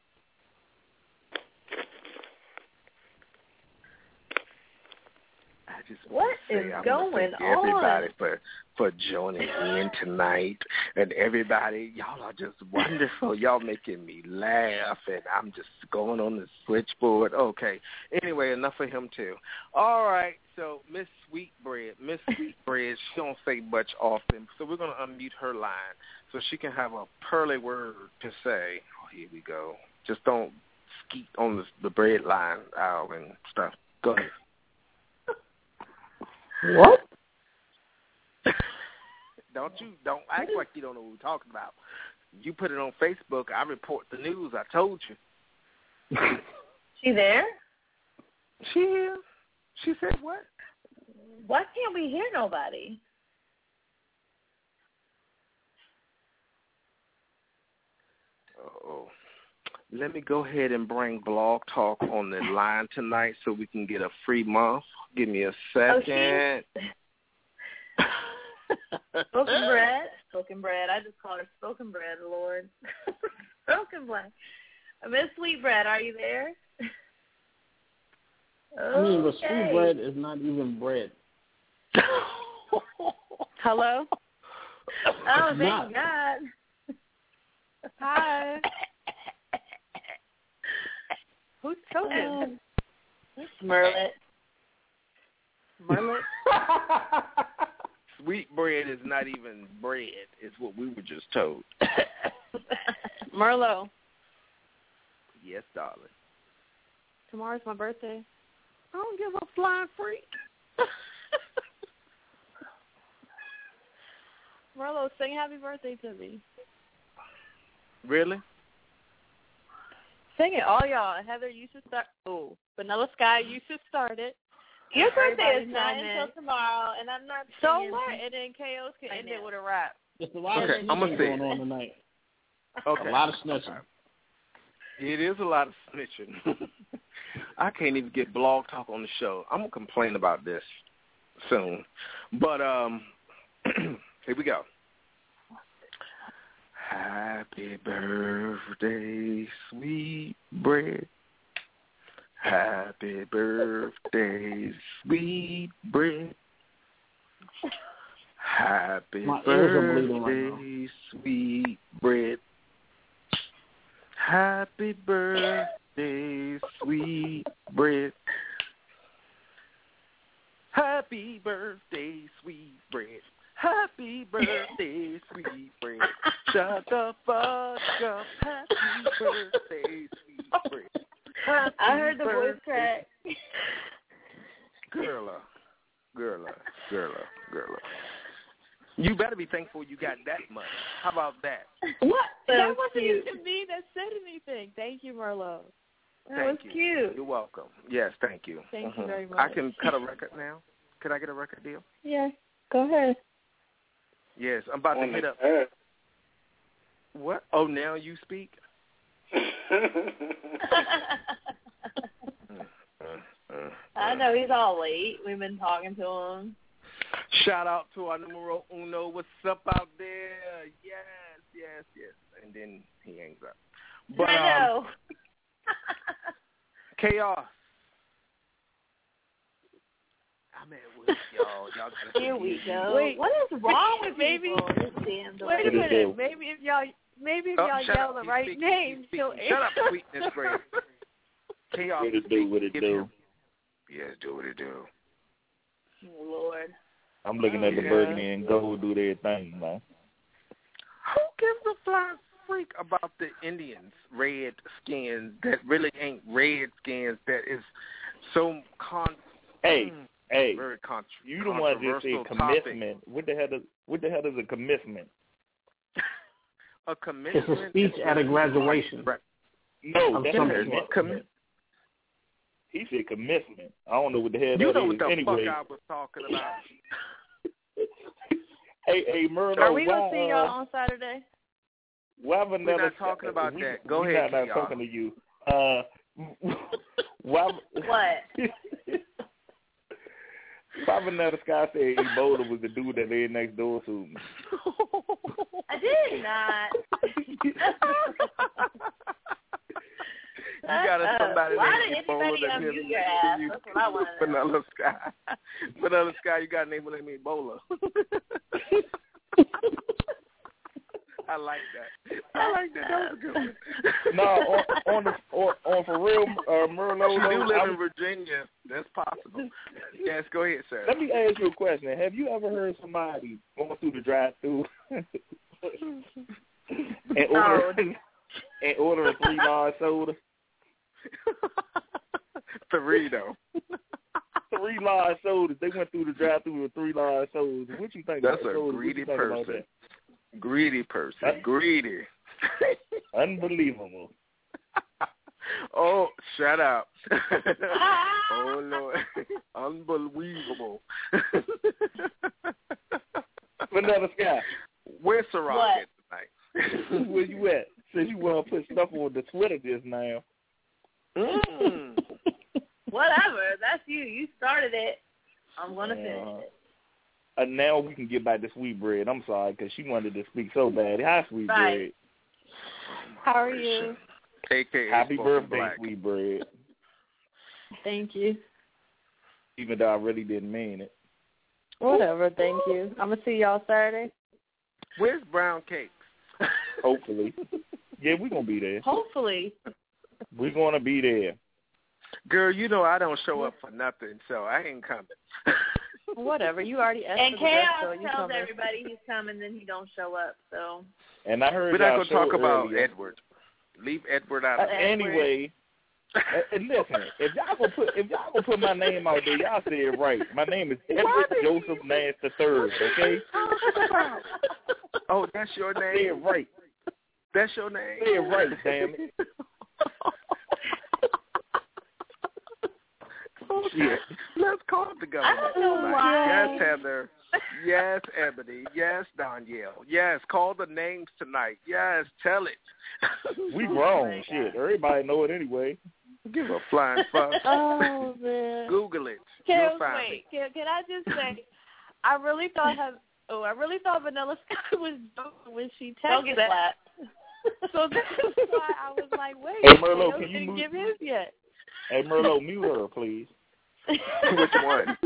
I just What say is I'm going thank on? everybody for for joining in tonight, and everybody, y'all are just wonderful. *laughs* Y'all making me laugh, and I'm just going on the switchboard. Okay. Anyway, enough of him too. All right. So Miss Sweetbread, Miss *laughs* Sweetbread, she don't say much often, so we're gonna unmute her line so she can have a pearly word to say. Oh, here we go. Just don't skeet on the, the bread line aisle and stuff. Go ahead. What? *laughs* don't you don't act like you don't know what we're talking about. You put it on Facebook, I report the news. I told you. *laughs* She there? She here. She said what? Why can't we hear nobody? Oh. Let me go ahead and bring Blog Talk on the line tonight so we can get a free month. Give me a Oh, second. *laughs* Spoken bread. Spoken bread. I just called her spoken bread, Lord. *laughs* spoken bread. Miss Sweetbread, are you there? I mean, but Okay. sweet bread is not even bread. *laughs* Hello. Oh, It's thank not. God. Hi. Who's choking? Um, Merlet. Merlet. *laughs* Sweet bread is not even bread. It's what we were just told. *laughs* Merlot. yes, darling. Tomorrow's my birthday. I don't give a flying freak. *laughs* Merlot, sing happy birthday to me. Really? Sing it, all y'all. Heather, you should start. Oh, Vanilla Sky, you should start it. Your birthday is not until tomorrow, and I'm not So singing. what? And then Chaos can end it with a rap. There's a lot Okay, of I'ma snitching going on tonight. *laughs* Okay. A lot of snitching. It is a lot of snitching. *laughs* I can't even get blog talk on the show. I'm gonna complain about this soon. But um *clears throat* here we go. Happy birthday, sweet bread. Happy birthday, sweet bread. Happy My right birthday, sweet bread. Happy birthday, sweet bread. Happy birthday, sweet bread. Happy birthday, sweet bread. Shut the fuck up. Happy birthday, sweet bread. Happy *laughs* I heard the voice crack. Girl, uh, girl, uh, girl, uh, girl. uh. You better be thankful you got that much. How about that? What? So that wasn't cute. even me that said anything. Thank you, Merlot. That Thank was you. cute. You're welcome. Yes, thank you. Thank you Mhm. very much. I can cut a record now. Can I get a record deal? Yeah, go ahead. Yes, I'm about to On hit the up. earth. What? Oh, now you speak. *laughs* I know he's all late. We've been talking to him. Shout out to our numero uno. What's up out there? Yes, yes, yes. And then he hangs up. But I um, know. *laughs* chaos. I'm at work, y'all. Y'all gotta Here we go. Wait. what is wrong with Maybe- people? This damn Wait a minute. Maybe if y'all, maybe if Oh, y'all yell up. the He's right speaking. name, He's she'll speaking. Shut up, sweetness bread. *laughs* chaos. What it do? What it Give do? Him- Yes, do what it do. Oh, Lord. I'm looking at the Yeah. burgundy and gold do their thing, man. Who gives a flying freak about the Indians' red skins that really ain't red skins? That is so con. Hey, Mm, hey, very con- you the one that said controversial topic. commitment. What the hell does what the hell is a commitment? *laughs* A It's commitment. a speech at a graduation. Right. No, Of that's a sort. commitment. He said commitment. I don't know what the hell You that know is. what the anyway, fuck I was talking about. *laughs* hey, hey, Merlot, Are we why, gonna see y'all on Saturday? Why Vanilla? not talking about we, that. Go we ahead, Not, not y'all. talking to you. Uh, *laughs* why? What? Why Vanilla Sky said Ebola was the dude that lived next door to me? *laughs* I did not. You got us *laughs* somebody Why named did Ebola anybody that unmute lives your next ass? to you. That's what I want *laughs* to know. Vanilla Sky. *laughs* Vanilla Sky, you got a name named Ebola. I like that. I like that. That was a good one. no, on, on the on, on for real, uh, Merlot. You do live I'm- in Virginia. That's possible. Yes, go ahead, sir. Let me ask you a question. Have you ever heard somebody going through the drive-through and order and order a three large soda? Dorito. *laughs* Three large sodas. They went through the drive-through with three large sodas. What you think? That's about a sodas? Greedy person. Greedy person. Greedy. that? Unbelievable. *laughs* Oh, shut up. *laughs* oh, Lord. Unbelievable. Vanilla Sky, Where's Ciroc What? at tonight? where you at? Since you want to put stuff on the Twitter just now. Mm. Whatever. That's you. You started it. I'm gonna finish Uh, it. And now we can get back to sweet bread. I'm sorry because she wanted to speak so bad. Hi, sweet Right. How are you? AKA bread. Happy birthday, Black. sweet bread. Thank you. Even though I really didn't mean it. Whatever, thank you. I'm gonna see y'all Saturday. Where's Brown Cakes? Hopefully. *laughs* yeah, we're gonna be there. Hopefully. We're gonna be there. Girl, you know I don't show up for nothing, so I ain't coming. Whatever. You already asked And for the so Chaos you tells coming. everybody he's coming, then he don't show up. So And I heard We're not y'all gonna talk about earlier. Edward. Leave Edward out Uh, of it. anyway, uh, and listen, if y'all gonna put if y'all gonna put my name out there, y'all say it right. My name is Edward Joseph Nash the third. Okay, Oh, that's your name. say it name. right. That's your name. Say it right, damn it. *laughs* Shit. *laughs* Let's call the government. I don't know tonight. why. Yes, Heather. Yes, Ebony. Yes, Danielle. Yes, call the names tonight. Yes, tell it. *laughs* We oh, grown, shit. Everybody know it anyway. Give a flying *laughs* fuck. Oh man. Google it. Can, You'll find wait, can, can I just say, I really thought have, oh, I really thought Vanilla Sky was joking when she don't texted get that. So that's why I was like, wait, Hey, Merlot, Chaos can you didn't move- give his yet. Hey, Merlot, mute her, please. Me. *laughs* Which one?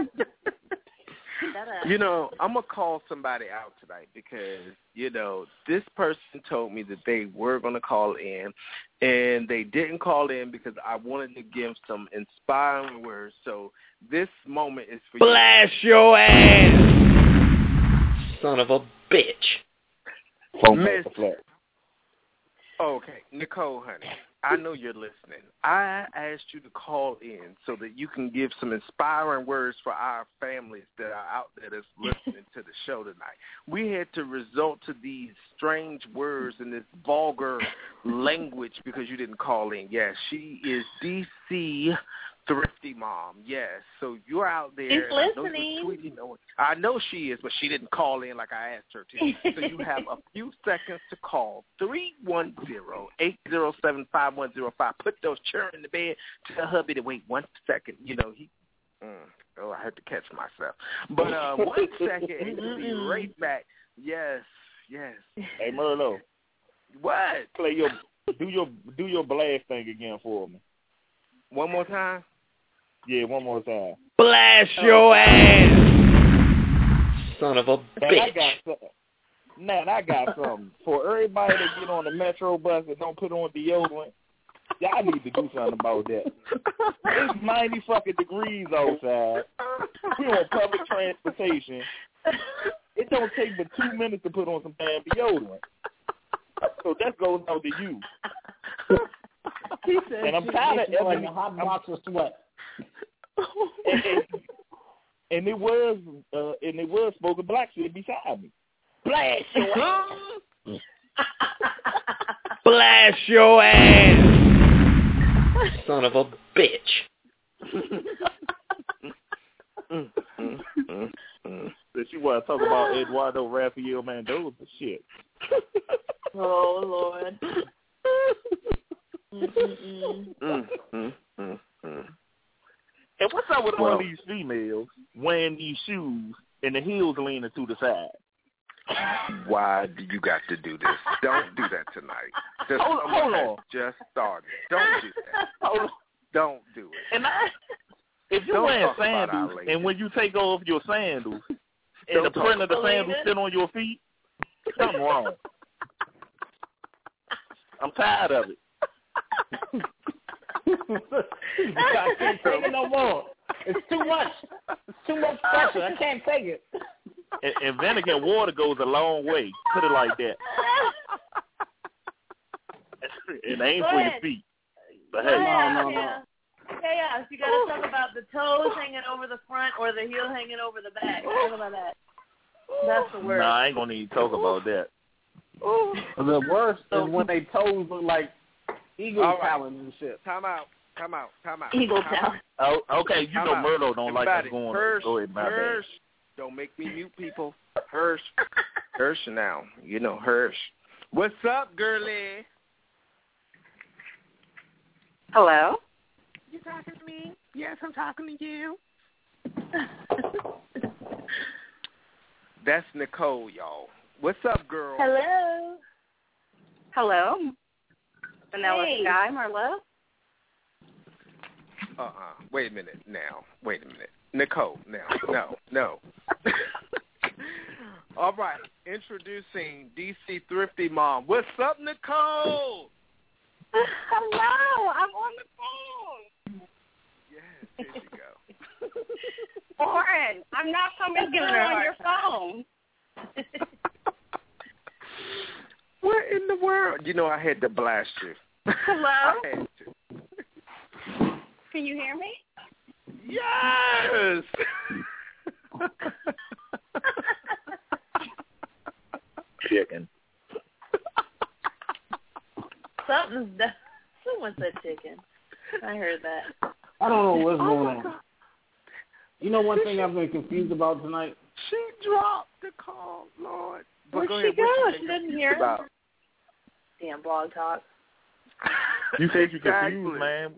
Shut up. You know, I'm gonna call somebody out tonight because you know this person told me that they were gonna call in, and they didn't call in because I wanted to give some inspiring words. So this moment is for Blast your ass! Son of a bitch. Phone Miss- call for Okay, Nicole, honey, I know you're listening. I asked you to call in so that you can give some inspiring words for our families that are out there that's listening to the show tonight. We had to resort to these strange words and this vulgar language because you didn't call in. Yes, she is DC Thrifty Mom. Yes, so you're out there. She's and I know listening. tweeting. on- I know she is, but she didn't call in like I asked her to. So you *laughs* have a few seconds to call three one zero eight zero seven five one zero five. Put those children in the bed. Tell hubby to wait one second. You know he. Mm, oh, I had to catch myself. But uh, one *laughs* second, and we'll be right back. Yes, yes. Hey, Merlot, What? play your do your do your blast thing again for me. One more time. Yeah, one more time. Blast your ass! Son of a Man, I bitch. got something. Man, I got something for everybody that get on the metro bus and don't put on deodorant. Y'all need to do something about that. It's ninety fucking degrees outside. We on public transportation. It don't take but two minutes to put on some damn deodorant. So that goes out to you. He said And I'm shit tired makes of you like Ebony- a hot box of sweat. And, *laughs* and, and it was uh, and it was spoken black shit beside me. Blast your ass. *laughs* Blast your ass! Son of a bitch. Mm, mm. That you want to talk about Eduardo Rafael Mendoza shit. Oh Lord. *laughs* Mm-mm-mm mm, mm, mm. And what's up with Well- all these females wearing these shoes and the heels leaning to the side? Why do you got to do this? Don't do that tonight. The Hold- summer hold on. just started. Don't do that. *laughs* Hold on. Don't do it. And I, if you're Don't wearing talk about our sandals and when you take off your sandals *laughs* and Don't the print of the sandals sit on your feet, something wrong. I'm tired of it. *laughs* I can't take it no more. It's too much. It's too much pressure. I can't take it. And, and vinegar and water goes a long way. Put it like that. it ain't for your feet. But hey, yeah, no, no. yeah. Chaos. You gotta talk about the toes hanging over the front or the heel hanging over the back. Talk about that. That's the word. nah, I ain't gonna even talk about that. The worst is when they toes look like eagle All right. talons and shit. Time out. Time out. Time out. Eagle time talent. Oh, okay, you Time know out. Murdo don't like us going. Hirsch, Go ahead, my bad. Don't make me mute people. Hirsch. *laughs* Hirsch now. You know Hirsch. What's up, girlie? Hello. You talking to me? Yes, I'm talking to you. *laughs* That's Nicole, y'all. What's up, girl? Hello. Hello. Vanilla Hey. Sky, Marlo. Uh-uh. Wait a minute now. Wait a minute. Nicole, now. No, no. *laughs* All right. Introducing DC Thrifty Mom. What's up, Nicole? Hello. I'm on the phone. Yes, there you go. *laughs* Lauren, I'm not coming to get on your phone. *laughs* What in the world? You know I had to blast you. Hello? I had to. Can you hear me? Yes. Chicken. Something's done. Someone said chicken. I heard that. I don't know what's Oh, going on. You know one thing I've been confused about tonight? She dropped the call, Lord. But Where'd go she ahead, go? She didn't hear about? Damn blog talk. *laughs* You said you Exactly. confused, man.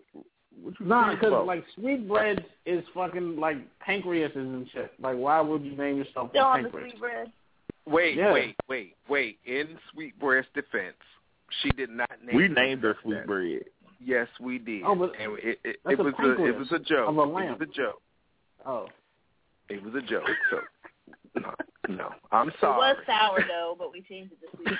What you Nah, because like sweetbreads is fucking like pancreases and shit. Like, why would you name yourself Still on the pancreas? sweet bread. Wait, Yeah. wait, wait, wait. In Sweetbread's defense, she did not name. we named her herself sweet that. bread. Yes, we did. Oh, but and it, it, that's it was a, pancreas it was a joke. of a It lamb. was a joke. Oh, It was a joke. So no, no. I'm sorry. It sorry. was sourdough, but we changed it to sweet bread.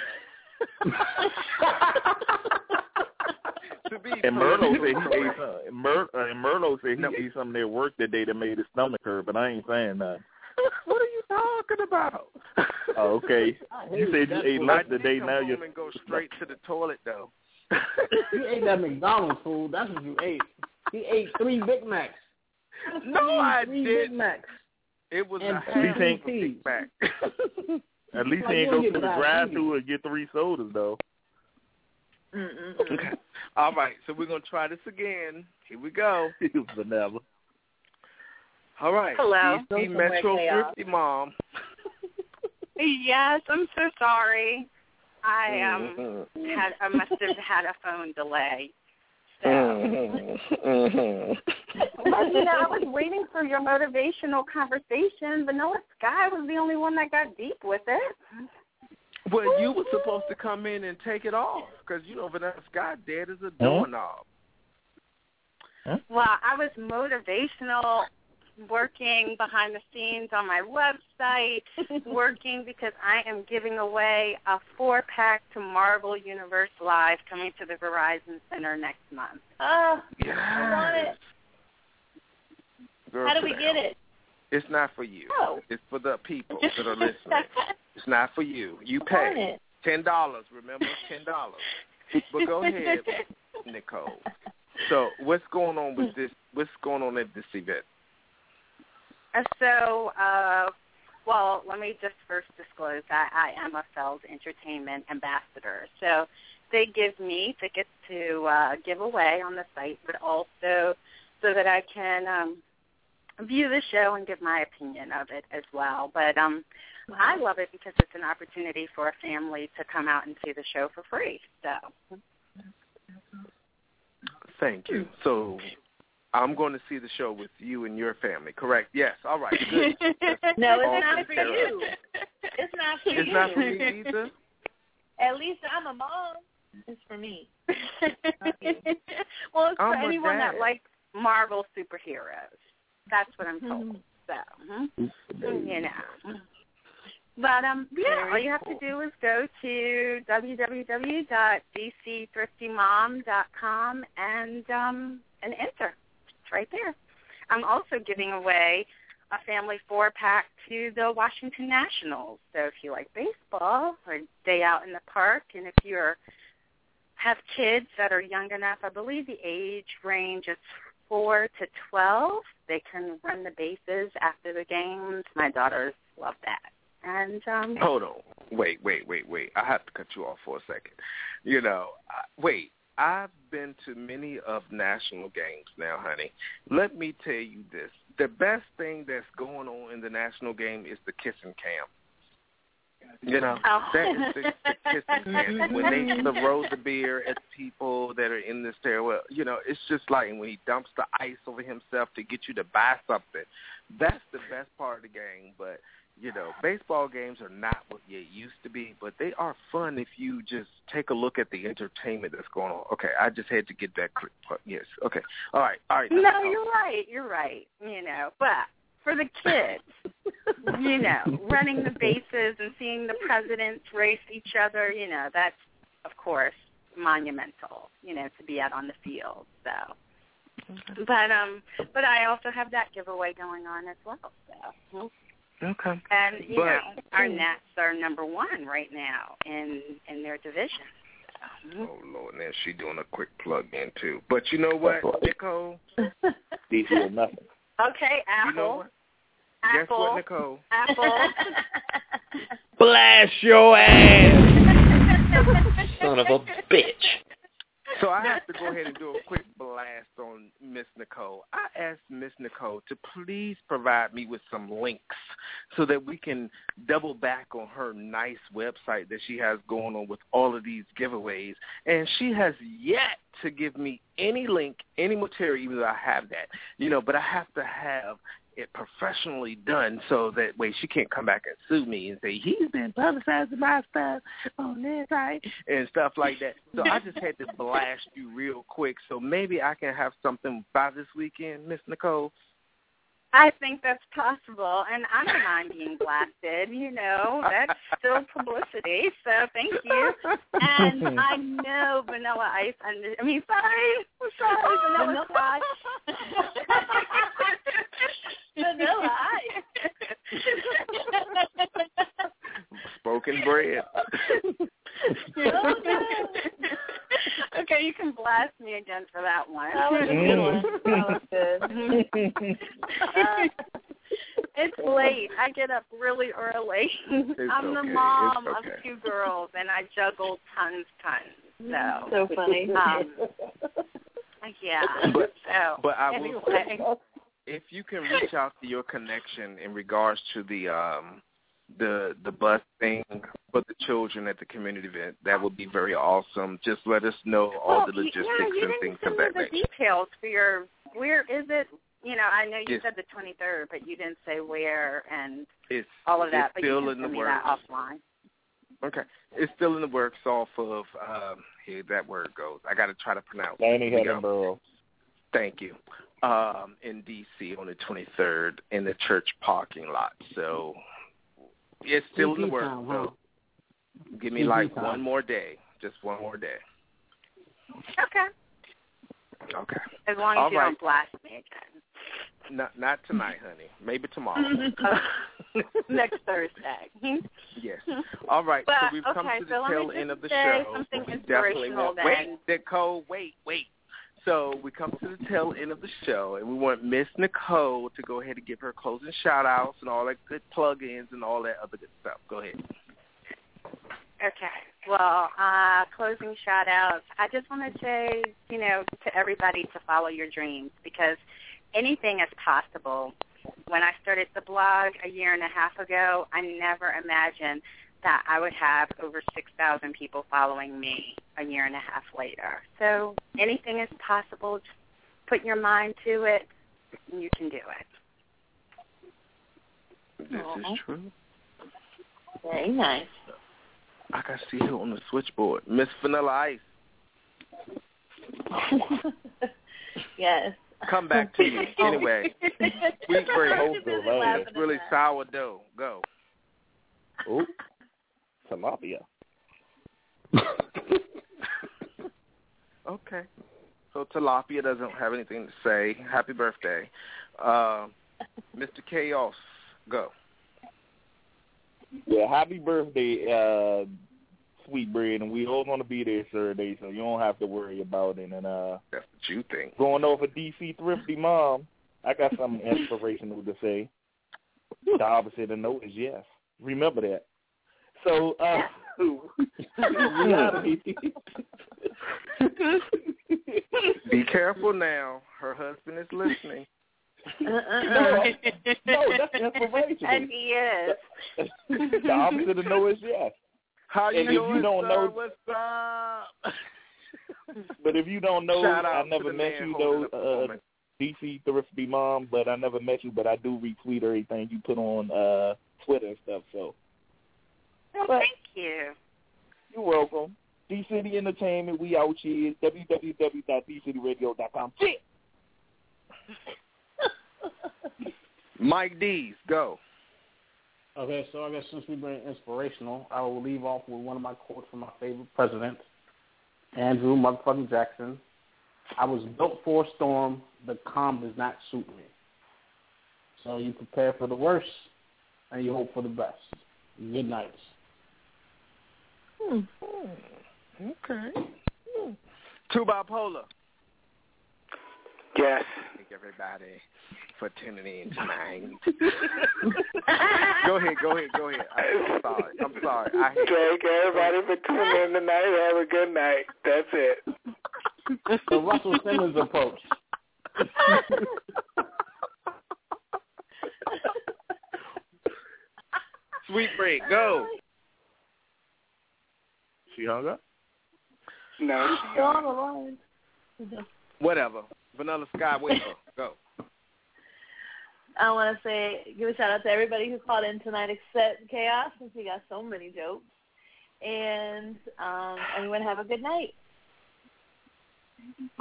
*laughs* *laughs* *laughs* to be And Merlot said he ate correct. some. And, Mer, uh, and Merlot said he No. ate something at work that day that made his stomach hurt, but I ain't saying nothing. *laughs* What are you talking about? Oh, okay. *laughs* You said you ate food. Lunch did today. Now you're and go straight to the toilet though. *laughs* you ate that McDonald's food. That's what you ate. He ate three Big Macs. no, I three did. Big Macs. It was And a two half pink of a Big Mac. At least Like, he ain't go to the drive-through and get three sodas though. Mm-mm-mm. okay. All right, so we're gonna try this again. Here we go. *laughs* It vanilla. All right. Hello. Go DC somewhere, Metro chaos. Thrifty Mom. *laughs* Yes, I'm so sorry. I um Mhm. had I must have had a phone delay. So Mhm. Mhm. but you know, I was waiting for your motivational conversation. Vanilla Sky was the only one that got deep with it. Well, you were supposed to come in and take it off because you know Vanessa Scott dead as a doorknob. Well, I was motivational working behind the scenes on my website, *laughs* working because I am giving away a four pack to Marvel Universe Live coming to the Verizon Center next month. Oh, Yes. I want it. Girl, How do we down. get it? It's not for you. Oh. It's for the people *laughs* that are listening. It's not for you. You pay ten dollars. Remember, ten dollars. *laughs* But go ahead, Nicole. So, what's going on with this? What's going on at this event? Uh, So, uh, well, let me just first disclose that I am a Feld Entertainment ambassador. So they give me tickets to uh, give away on the site, but also so that I can um, view the show and give my opinion of it as well. But um, I love it because it's an opportunity for a family to come out and see the show for free. So Thank you. So, I'm going to see the show with you and your family. Correct? Yes. All right. Good. *laughs* No, All it's not for care you. It's not for It's you. not for me either. At least I'm a mom. It's for me. *laughs* well, it's I'm for anyone dad. that likes Marvel superheroes. That's what I'm told. So, mhm. you know. But um, yeah, all you have to do is go to www.dcthriftymom.com and um and enter. It's right there. I'm also giving away a family four pack to the Washington Nationals. So if you like baseball or day out in the park, and if you're have kids that are young enough, I believe the age range is four to twelve. They can run the bases after the games. My daughters love that. And um Hold on. Wait, wait, wait, wait. I have to cut you off for a second. You know, I, wait. I've been to many of national games now, honey. Let me tell you this. The best thing that's going on in the national game is the kissing cam. You know, Oh. that is the, the. *laughs* When they throw the beer at people that are in the stairwell, you know, it's just like when he dumps the ice over himself to get you to buy something. That's the best part of the game. But you know, baseball games are not what they used to be, but they are fun if you just take a look at the entertainment that's going on. Okay, I just had to get that quick. Yes. Okay. All right. All right. No, um, you're right. You're right. You know, but for the kids, you know, running the bases and seeing the presidents race each other, you know, that's of course monumental. You know, to be out on the field. So, but um, but I also have that giveaway going on as well. So, Okay. and you But- know, our Nats are number one right now in in their division. So, Oh Lord, now she doing a quick plug in too. But you know what, Nicole? *laughs* DC or nothing. Okay, Apple. You know what? Guess Apple. what, Nicole? Apple. *laughs* Blast your ass, *laughs* son of a bitch. So I have to go ahead and do a quick *laughs* blast on Miss Nicole. I asked Miss Nicole to please provide me with some links so that we can double back on her nice website that she has going on with all of these giveaways. And she has yet to give me any link, any material, even though I have that. You know, but I have to have it professionally done so that way she can't come back and sue me and say he's been publicizing my stuff on this site and stuff like that. So I just had to blast you real quick. So maybe I can have something by this weekend, Miss Nicole. I think that's possible, and I don't mind being blasted. You know, that's still publicity. So thank you. And I know Vanilla Ice. Under, I mean, sorry, sorry, Vanilla Sky. Vanilla Spoken bread. *laughs* okay, you can blast me again for that one. That was a good one. That was good. *laughs* Uh, it's late. I get up really early. *laughs* I'm the okay. mom It's of two girls, and I juggle tons, tons. So, So funny. um, yeah. But- so, but I will anyway. If you can reach out to your connection in regards to the um the the bus thing for the children at the community event, that would be very awesome. Just let us know all well, the y- logistics yeah, you and things send of that the nature. details for your. Where is it? You know, I know you Yes. said the 23rd, but you didn't say where and It's all of that. it's but still you in can the send me works. that offline. Okay. It's still in the works off of um here that word goes. I gotta try to pronounce it. Laney Here we go. Edinburgh. Thank you. um, in D.C. on the 23rd in the church parking lot. So it's still in the DP works. time, So give me DP like time. one more day, just one more day. Okay. Okay. As long as All you right. don't blast me again. Not not tonight, honey. Maybe tomorrow. *laughs* Next Thursday. *laughs* yes. All right. But, so we've come okay, to the so let tail end of the show. something We definitely inspirational want, then. wait, Nicole, wait, wait. So we come to the tail end of the show, and we want Miss Nicole to go ahead and give her closing shout outs and all that good plug-ins and all that other good stuff. Go ahead. Okay. Well, uh, closing shout outs. I just want to say, you know, to everybody to follow your dreams because anything is possible. When I started the blog a year and a half ago, I never imagined that I would have over 6,000 people following me a year and a half later. So anything is possible. Just put your mind to it, and you can do it. This is true. Very nice. I can see her on the switchboard. Miss Vanilla Ice, *laughs* yes. come back to me. *laughs* Anyway, sweet bread. Hope so. It's really sourdough. Go. *laughs* Ooh, tilapia. *laughs* Okay. So Tilapia doesn't have anything to say. Happy birthday. Uh, Mr. Chaos, go. Yeah, happy birthday, uh, sweet bread, and we all gonna be there Saturday, so you don't have to worry about it. And uh, That's what you think. going over DC Thrifty Mom, I got something inspirational to say. The opposite of no is yes. Remember that. So, uh. *laughs* *laughs* Be careful now. Her husband is listening. no, *laughs* no, that's inspirational. And he is. the opposite of no is yes. How you And if you doing, don't sir? know- What's up? But if you don't know, I never met you though. Uh. DC Thrifty Mom, but I never met you. But I do retweet everything you put on uh Twitter and stuff. So Well, thank you. you're welcome. D City Entertainment, we out here. www.dcityradio.com. Shit. *laughs* Mike D's, go. Okay, so I guess since we've been inspirational, I will leave off with one of my quotes from my favorite president, Andrew motherfucking Jackson. I was built for a storm. The calm does not suit me. So you prepare for the worst, and you hope for the best. Good night. Hmm. Okay. Hmm. Two bipolar. Yes. Thank everybody for tuning in *laughs* tonight. *laughs* go ahead, go ahead, go ahead. I'm sorry. I'm sorry. I hate Thank everybody for tuning in tonight. Have a good night. That's it. *laughs* The Russell Simmons approach. Sweet break, go. She hung up. No. Still *laughs* on the line. Whatever. Vanilla Sky Wafer, go. I want to say, give a shout out to everybody who called in tonight except Chaos, since he got so many jokes. And um, everyone have a good night.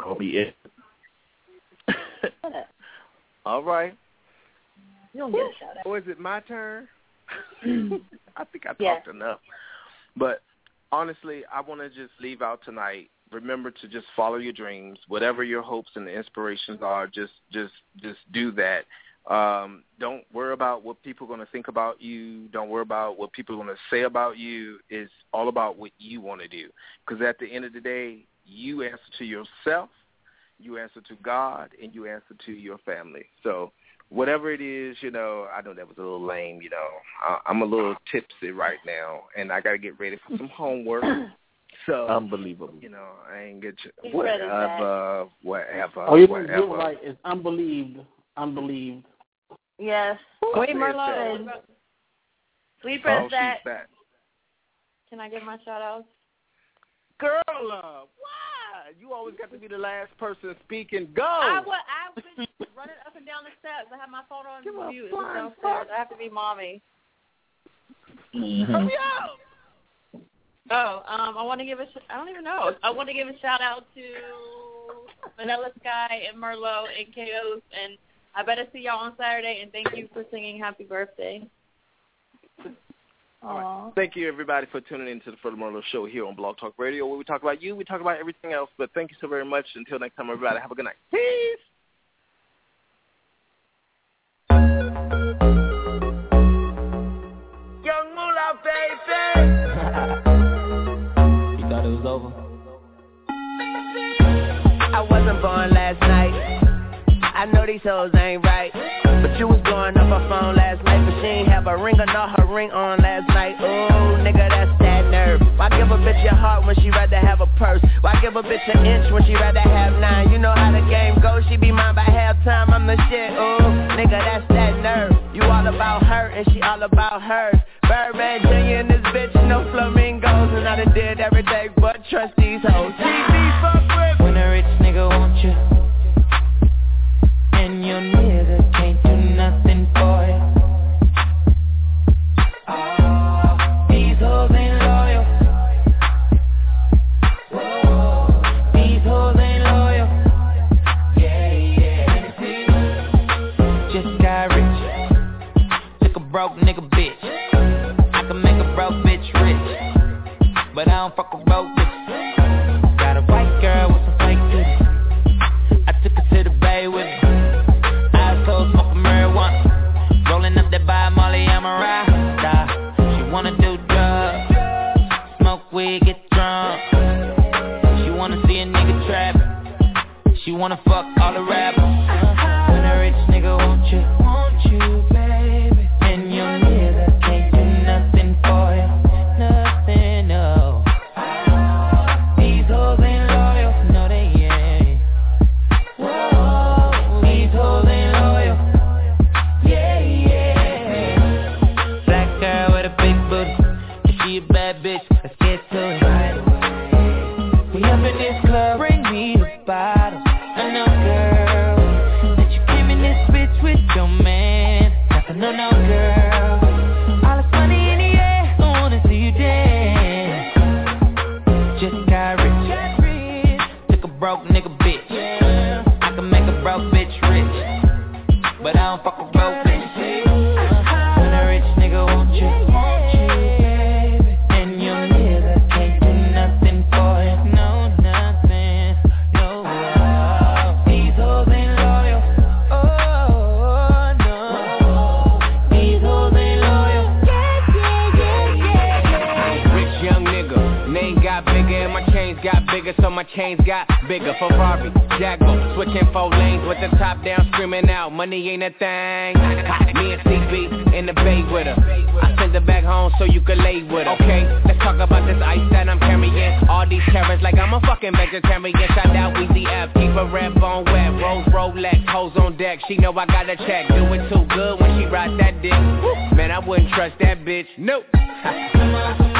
Call me it. *laughs* All right. You don't get a shout out. Or is it my turn? *laughs* I think I talked Yeah. enough. But honestly, I want to just leave out tonight. Remember to just follow your dreams. Whatever your hopes and inspirations are, just just just do that. Um, don't worry about what people are going to think about you. Don't worry about what people are going to say about you. It's all about what you want to do. Because at the end of the day, you answer to yourself, you answer to God, and you answer to your family. So whatever it is, you know, I know that was a little lame, you know. I, I'm a little tipsy right now, and I got to get ready for some homework. *clears throat* So, Unbelievable. you know, I ain't get you. He's ready, Zach. Whatever, whatever, Oh, you whatever. you're right. It's unbelieved. Unbelieved. Yes. Wait, Merlot. Sweet Oh, that. back. Can I give my shout outs? Girl, uh, why? You always got to be the last person speaking. Go. I was I've been running up and down the steps. I have my phone on Give a mute. It was flying downstairs. I have to be mommy. Hurry up. Oh, um, I want to give a. Sh- I don't even know. I want to give a shout out to Vanilla Sky and Merlot and Chaos. And I better see y'all on Saturday. And thank you for singing Happy Birthday. Aww. Thank you, everybody, for tuning in to the FoMerlot Show here on Blog Talk Radio, where we talk about you, we talk about everything else. But thank you so very much. Until next time, everybody, have a good night. Peace. *laughs* You thought it was over? I wasn't born last night. I know these hoes ain't right. But you was blowing up her phone last night. But she ain't have a ring or not her ring on last night. Ooh, nigga, that's that nerve. Why give a bitch your heart when she rather have a purse? Why give a bitch an inch when she rather have nine? You know how the game goes. She be mine by halftime. I'm the shit. Ooh, nigga, that's that nerve. You all about her and she all about hers. Birdman Jr. bitch, no flamingos. And I done did everything but trust these hoes. TV, fuck with When a rich nigga want you my chains got bigger. Ferrari, Jaguar, switching four lanes with the top down, screaming out, money ain't a thing. *laughs* Me and CB in the bay with her. I send her back home so you can lay with her. Okay, let's talk about this ice that I'm carrying. All these carrots like I'm a fucking vegetarian. Shout out Weezy F, keep a red bone wet. Rose Rolex, hoes on deck. She know I got a check. Do it too good when she ride that dick. Man, I wouldn't trust that bitch. Nope. *laughs*